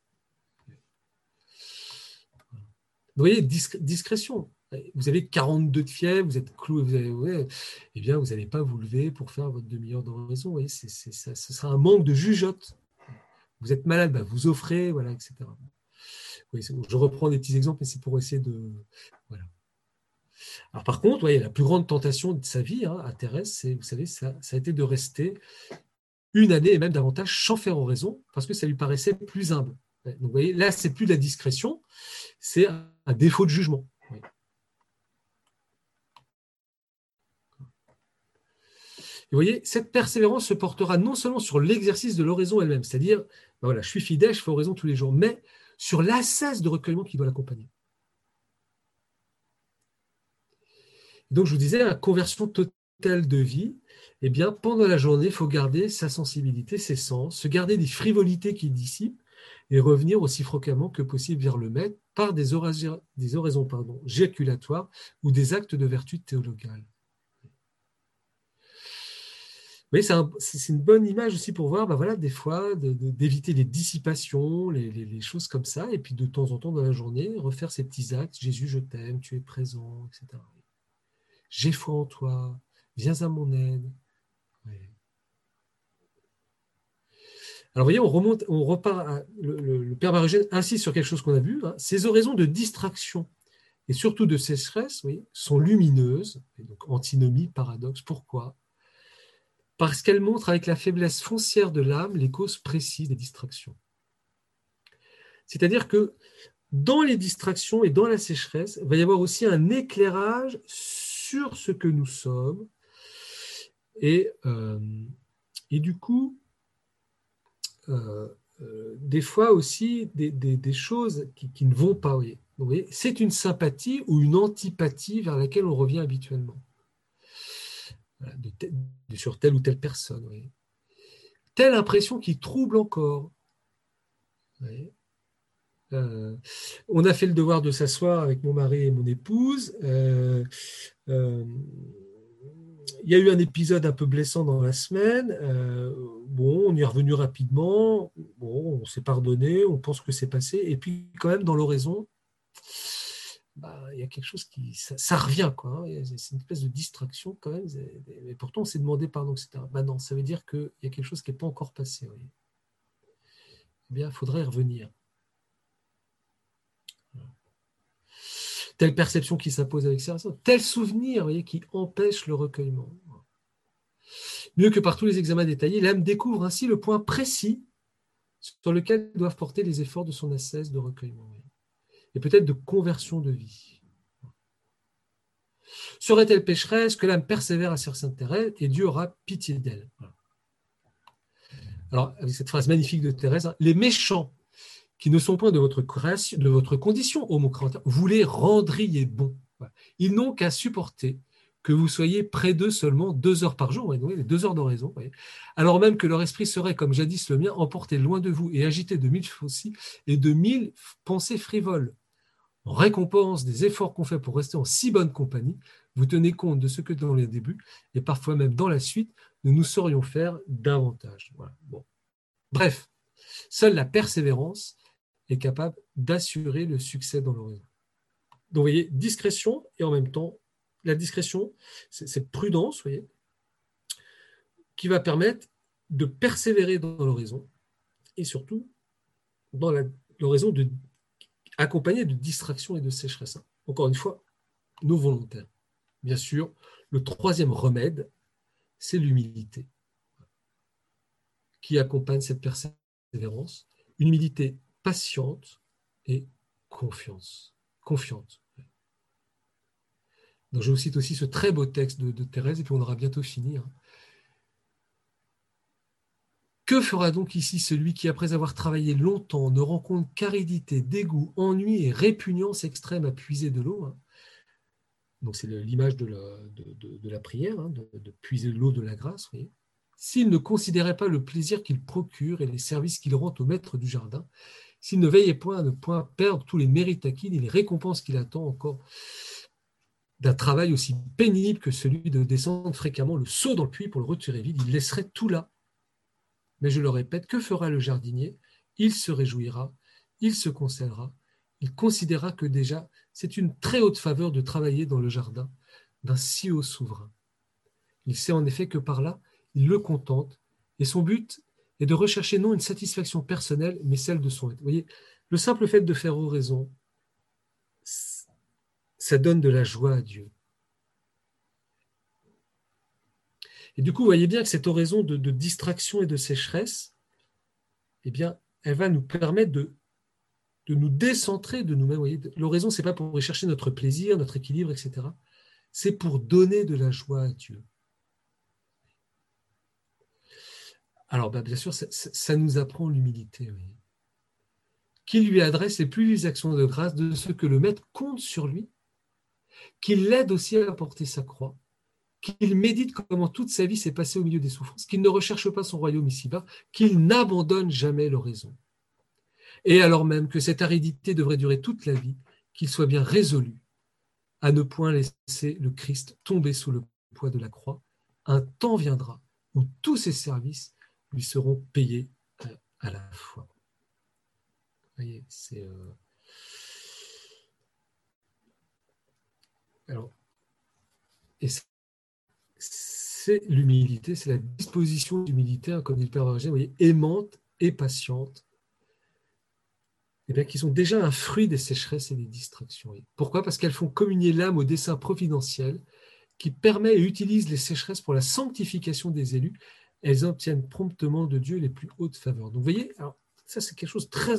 Vous voyez, discrétion. Vous avez 42 de fièvre, vous êtes cloué, vous eh vous n'allez pas vous lever pour faire votre demi-heure d'oraison. Ce sera un manque de jugeote. Vous êtes malade, bah, vous offrez, voilà, etc. je reprends des petits exemples, mais c'est pour essayer de. Voilà. Alors, par contre, voyez, la plus grande tentation de sa vie hein, à Thérèse, c'est, vous savez, ça, ça, a été de rester une année et même davantage sans faire oraison, parce que ça lui paraissait plus humble. Donc, vous voyez, là, c'est plus de la discrétion, c'est un défaut de jugement. vous voyez, cette persévérance se portera non seulement sur l'exercice de l'oraison elle-même, c'est-à-dire, ben voilà, je suis fidèle, je fais oraison tous les jours, mais sur l'assesse de recueillement qui doit l'accompagner. Donc, je vous disais, la conversion totale de vie, eh bien, pendant la journée, il faut garder sa sensibilité, ses sens, se garder des frivolités qui dissipent et revenir aussi fréquemment que possible vers le maître par des, oraisons, des oraisons ou des actes de vertu théologale. Vous c'est une bonne image aussi pour voir, bah voilà, des fois, d'éviter les dissipations, les, choses comme ça, et puis de temps en temps dans la journée, refaire ces petits actes. Jésus, je t'aime, tu es présent, etc. J'ai foi en toi, viens à mon aide. Alors, vous voyez, on remonte, on repart. le, Père Marugène insiste sur quelque chose qu'on a vu. Hein. ces oraisons de distraction et surtout de sécheresse sont lumineuses, donc antinomie, paradoxe. Pourquoi? Parce qu'elles montrent avec la faiblesse foncière de l'âme les causes précises des distractions. C'est-à-dire que dans les distractions et dans la sécheresse, il va y avoir aussi un éclairage sur ce que nous sommes. Et, euh, et du coup, des fois aussi des, choses qui, ne vont pas. C'est une sympathie ou une antipathie vers laquelle on revient habituellement. sur telle ou telle personne. Telle impression qui trouble encore. Euh, on a fait le devoir de s'asseoir avec mon mari et mon épouse il y a eu un épisode un peu blessant dans la semaine. Euh, bon, on y est revenu rapidement. Bon, on s'est pardonné, on pense que c'est passé. Et puis, quand même, dans l'oraison, bah, il y a quelque chose qui. Ça, revient, quoi. Hein. C'est une espèce de distraction, quand même. Et pourtant, on s'est demandé pardon, etc. Bah non, ça veut dire qu'il y a quelque chose qui n'est pas encore passé. Eh bien, il faudrait y revenir. Telle perception qui s'impose avec ça, tel souvenir voyez, qui empêche le recueillement. Mieux que par tous les examens détaillés, l'âme découvre ainsi le point précis sur lequel doivent porter les efforts de son assesse de recueillement et peut-être de conversion de vie. Serait-elle pécheresse que l'âme persévère à Sainte Thérèse et Dieu aura pitié d'elle? Alors, avec cette phrase magnifique de Thérèse, hein, les méchants qui ne sont point de votre, création, de votre condition, homo vous les rendriez bons. Ils n'ont qu'à supporter que vous soyez près d'eux seulement deux heures par jour, les deux heures d'oraison, alors même que leur esprit serait, comme jadis le mien, emporté loin de vous et agité de mille faucilles et de mille pensées frivoles. En récompense des efforts qu'on fait pour rester en si bonne compagnie, vous tenez compte de ce que dans les débuts, et parfois même dans la suite, nous nous saurions faire davantage. Bon. Bref, seule la persévérance est capable d'assurer le succès dans l'oraison. Donc, vous voyez, discrétion et en même temps, la discrétion, c'est prudence, vous voyez, qui va permettre de persévérer dans l'oraison et surtout dans l'oraison de, accompagnée de distraction et de sécheresse. Encore une fois, nos volontaires. Bien sûr, le troisième remède, c'est l'humilité qui accompagne cette persévérance. Une patiente et confiance. Confiante. Je vous cite aussi ce très beau texte de, Thérèse, et puis on aura bientôt fini. Hein. Que fera donc ici celui qui, après avoir travaillé longtemps, ne rencontre qu'aridité, dégoût, ennui et répugnance extrême à puiser de l'eau hein. Donc c'est l'image de, la, prière, hein, de, puiser l'eau de la grâce. S'il ne considérait pas le plaisir qu'il procure et les services qu'il rend au maître du jardin, s'il ne veillait point à ne point perdre tous les mérites acquis et les récompenses qu'il attend encore d'un travail aussi pénible que celui de descendre fréquemment le seau dans le puits pour le retirer vide. Il laisserait tout là. Mais je le répète, que fera le jardinier? Il se réjouira, il se consolera, il considérera que déjà c'est une très haute faveur de travailler dans le jardin d'un si haut souverain. Il sait en effet que par là, il le contente, et son but est de rechercher non une satisfaction personnelle, mais celle de son être. Vous voyez, le simple fait de faire oraison, ça donne de la joie à Dieu. Et du coup, vous voyez bien que cette oraison de, distraction et de sécheresse, eh bien, elle va nous permettre de, de nous décentrer de nous-mêmes. L'oraison, ce n'est pas pour rechercher notre plaisir, notre équilibre, etc. C'est pour donner de la joie à Dieu. Alors, bah, bien sûr, ça, nous apprend l'humilité. Qui lui adresse les plus vives actions de grâce de ce que le Maître compte sur lui, qu'il l'aide aussi à porter sa croix, qu'il médite comment toute sa vie s'est passée au milieu des souffrances, qu'il ne recherche pas son royaume ici-bas, qu'il n'abandonne jamais l'oraison. Et alors même que cette aridité devrait durer toute la vie, qu'il soit bien résolu à ne point laisser le Christ tomber sous le poids de la croix. Un temps viendra où tous ses services lui seront payés à la fois. Vous voyez, c'est. Euh, alors, et c'est l'humilité, c'est la disposition d'humilité, comme dit le Père vous voyez, aimante et patiente, eh bien, qui sont déjà un fruit des sécheresses et des distractions. Pourquoi? Parce qu'elles font communier l'âme au dessein providentiel qui permet et utilise les sécheresses pour la sanctification des élus elles obtiennent promptement de Dieu les plus hautes faveurs. Donc vous voyez, ça c'est quelque chose de très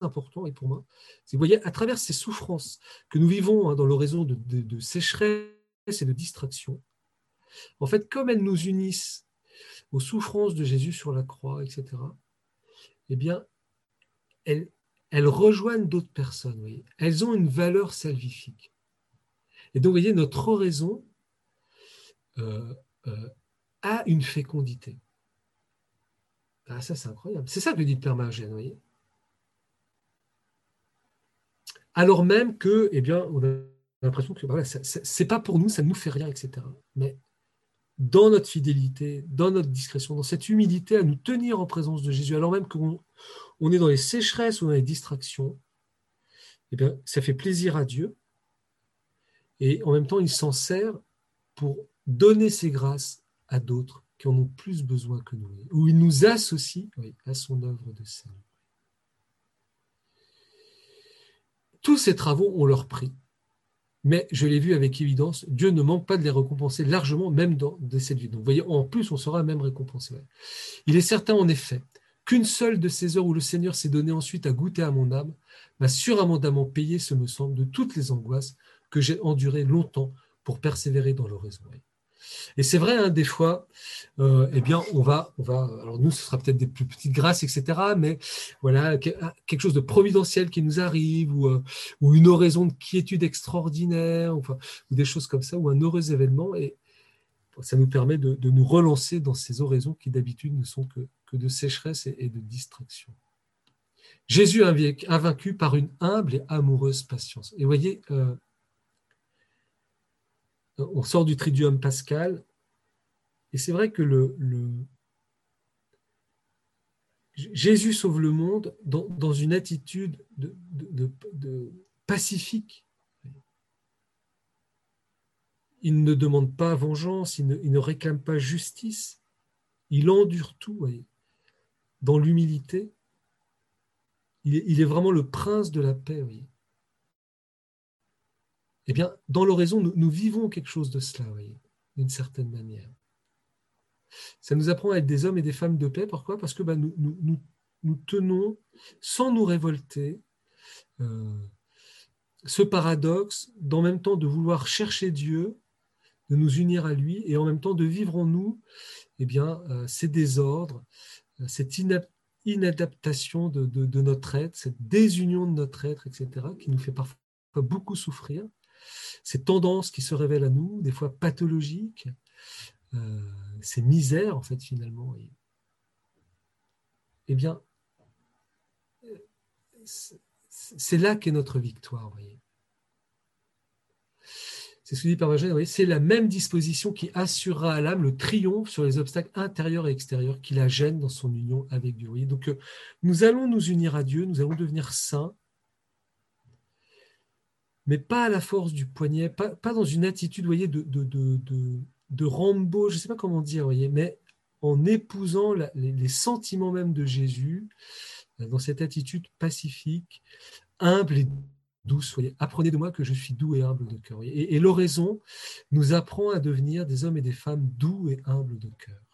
important et pour moi, vous voyez, à travers ces souffrances que nous vivons hein, dans l'horizon de, sécheresse et de distraction, en fait, comme elles nous unissent aux souffrances de Jésus sur la croix, etc., eh bien, elles, rejoignent d'autres personnes. Elles ont une valeur salvifique. Et donc, vous voyez, notre oraison euh, euh, a une fécondité. Ah, ça, c'est incroyable. C'est ça que dit le Père Margène, voyez. Alors même que, eh bien, on a l'impression que voilà, c'est pas pour nous, ça ne nous fait rien, etc. Mais dans notre fidélité, dans notre discrétion, dans cette humilité à nous tenir en présence de Jésus, alors même qu'on on est dans les sécheresses ou dans les distractions, eh bien, ça fait plaisir à Dieu. Et en même temps, il s'en sert pour donner ses grâces à d'autres qui en ont plus besoin que nous, où il nous associe à son œuvre de salut. Tous ces travaux ont leur prix, mais je l'ai vu avec évidence, Dieu ne manque pas de les récompenser largement, même dans cette vie. Donc, vous voyez, en plus, on sera même récompensé. Il est certain, en effet, qu'une seule de ces heures où le Seigneur s'est donné ensuite à goûter à mon âme m'a suramendamment payé, ce me semble, de toutes les angoisses que j'ai endurées longtemps pour persévérer dans l'oraison. Et c'est vrai, hein, des fois, euh, eh bien, on va, on va, alors nous, ce sera peut-être des plus petites grâces, etc., mais voilà, ah, quelque chose de providentiel qui nous arrive, ou, euh, une oraison de quiétude extraordinaire, ou des choses comme ça, ou un heureux événement, et ça nous permet de, nous relancer dans ces oraisons qui d'habitude ne sont que, de sécheresse et, de distraction. Jésus a vaincu par une humble et amoureuse patience. Et voyez, euh, on sort du tridium pascal, et c'est vrai que le, Jésus sauve le monde dans, une attitude de, pacifique. Il ne demande pas vengeance, il ne, réclame pas justice, il endure tout. Dans l'humilité, il, est vraiment le prince de la paix. Eh bien, dans l'oraison, nous, vivons quelque chose de cela, d'une certaine manière. Ça nous apprend à être des hommes et des femmes de paix. Pourquoi? Parce que bah, nous, tenons, sans nous révolter, euh, ce paradoxe d'en même temps de vouloir chercher Dieu, de nous unir à lui, et en même temps de vivre en nous eh bien, euh, ces désordres, euh, cette inadaptation de, de, notre être, cette désunion de notre être, etc., qui nous fait parfois beaucoup souffrir ces tendances qui se révèlent à nous, des fois pathologiques, euh, ces misères, en fait, finalement. eh bien, c'est là qu'est notre victoire, voyez. c'est ce que dit voyez, c'est la même disposition qui assurera à l'âme le triomphe sur les obstacles intérieurs et extérieurs qui la gênent dans son union avec Dieu. Donc, euh, nous allons nous unir à Dieu, nous allons devenir saints, mais pas à la force du poignet, pas, dans une attitude, voyez, de, de, Rambo, je ne sais pas comment dire, voyez, mais en épousant les, sentiments même de Jésus, euh, dans cette attitude pacifique, humble et douce. Soyez. Apprenez de moi que je suis doux et humble de cœur. Et, et l'oraison nous apprend à devenir des hommes et des femmes doux et humbles de cœur.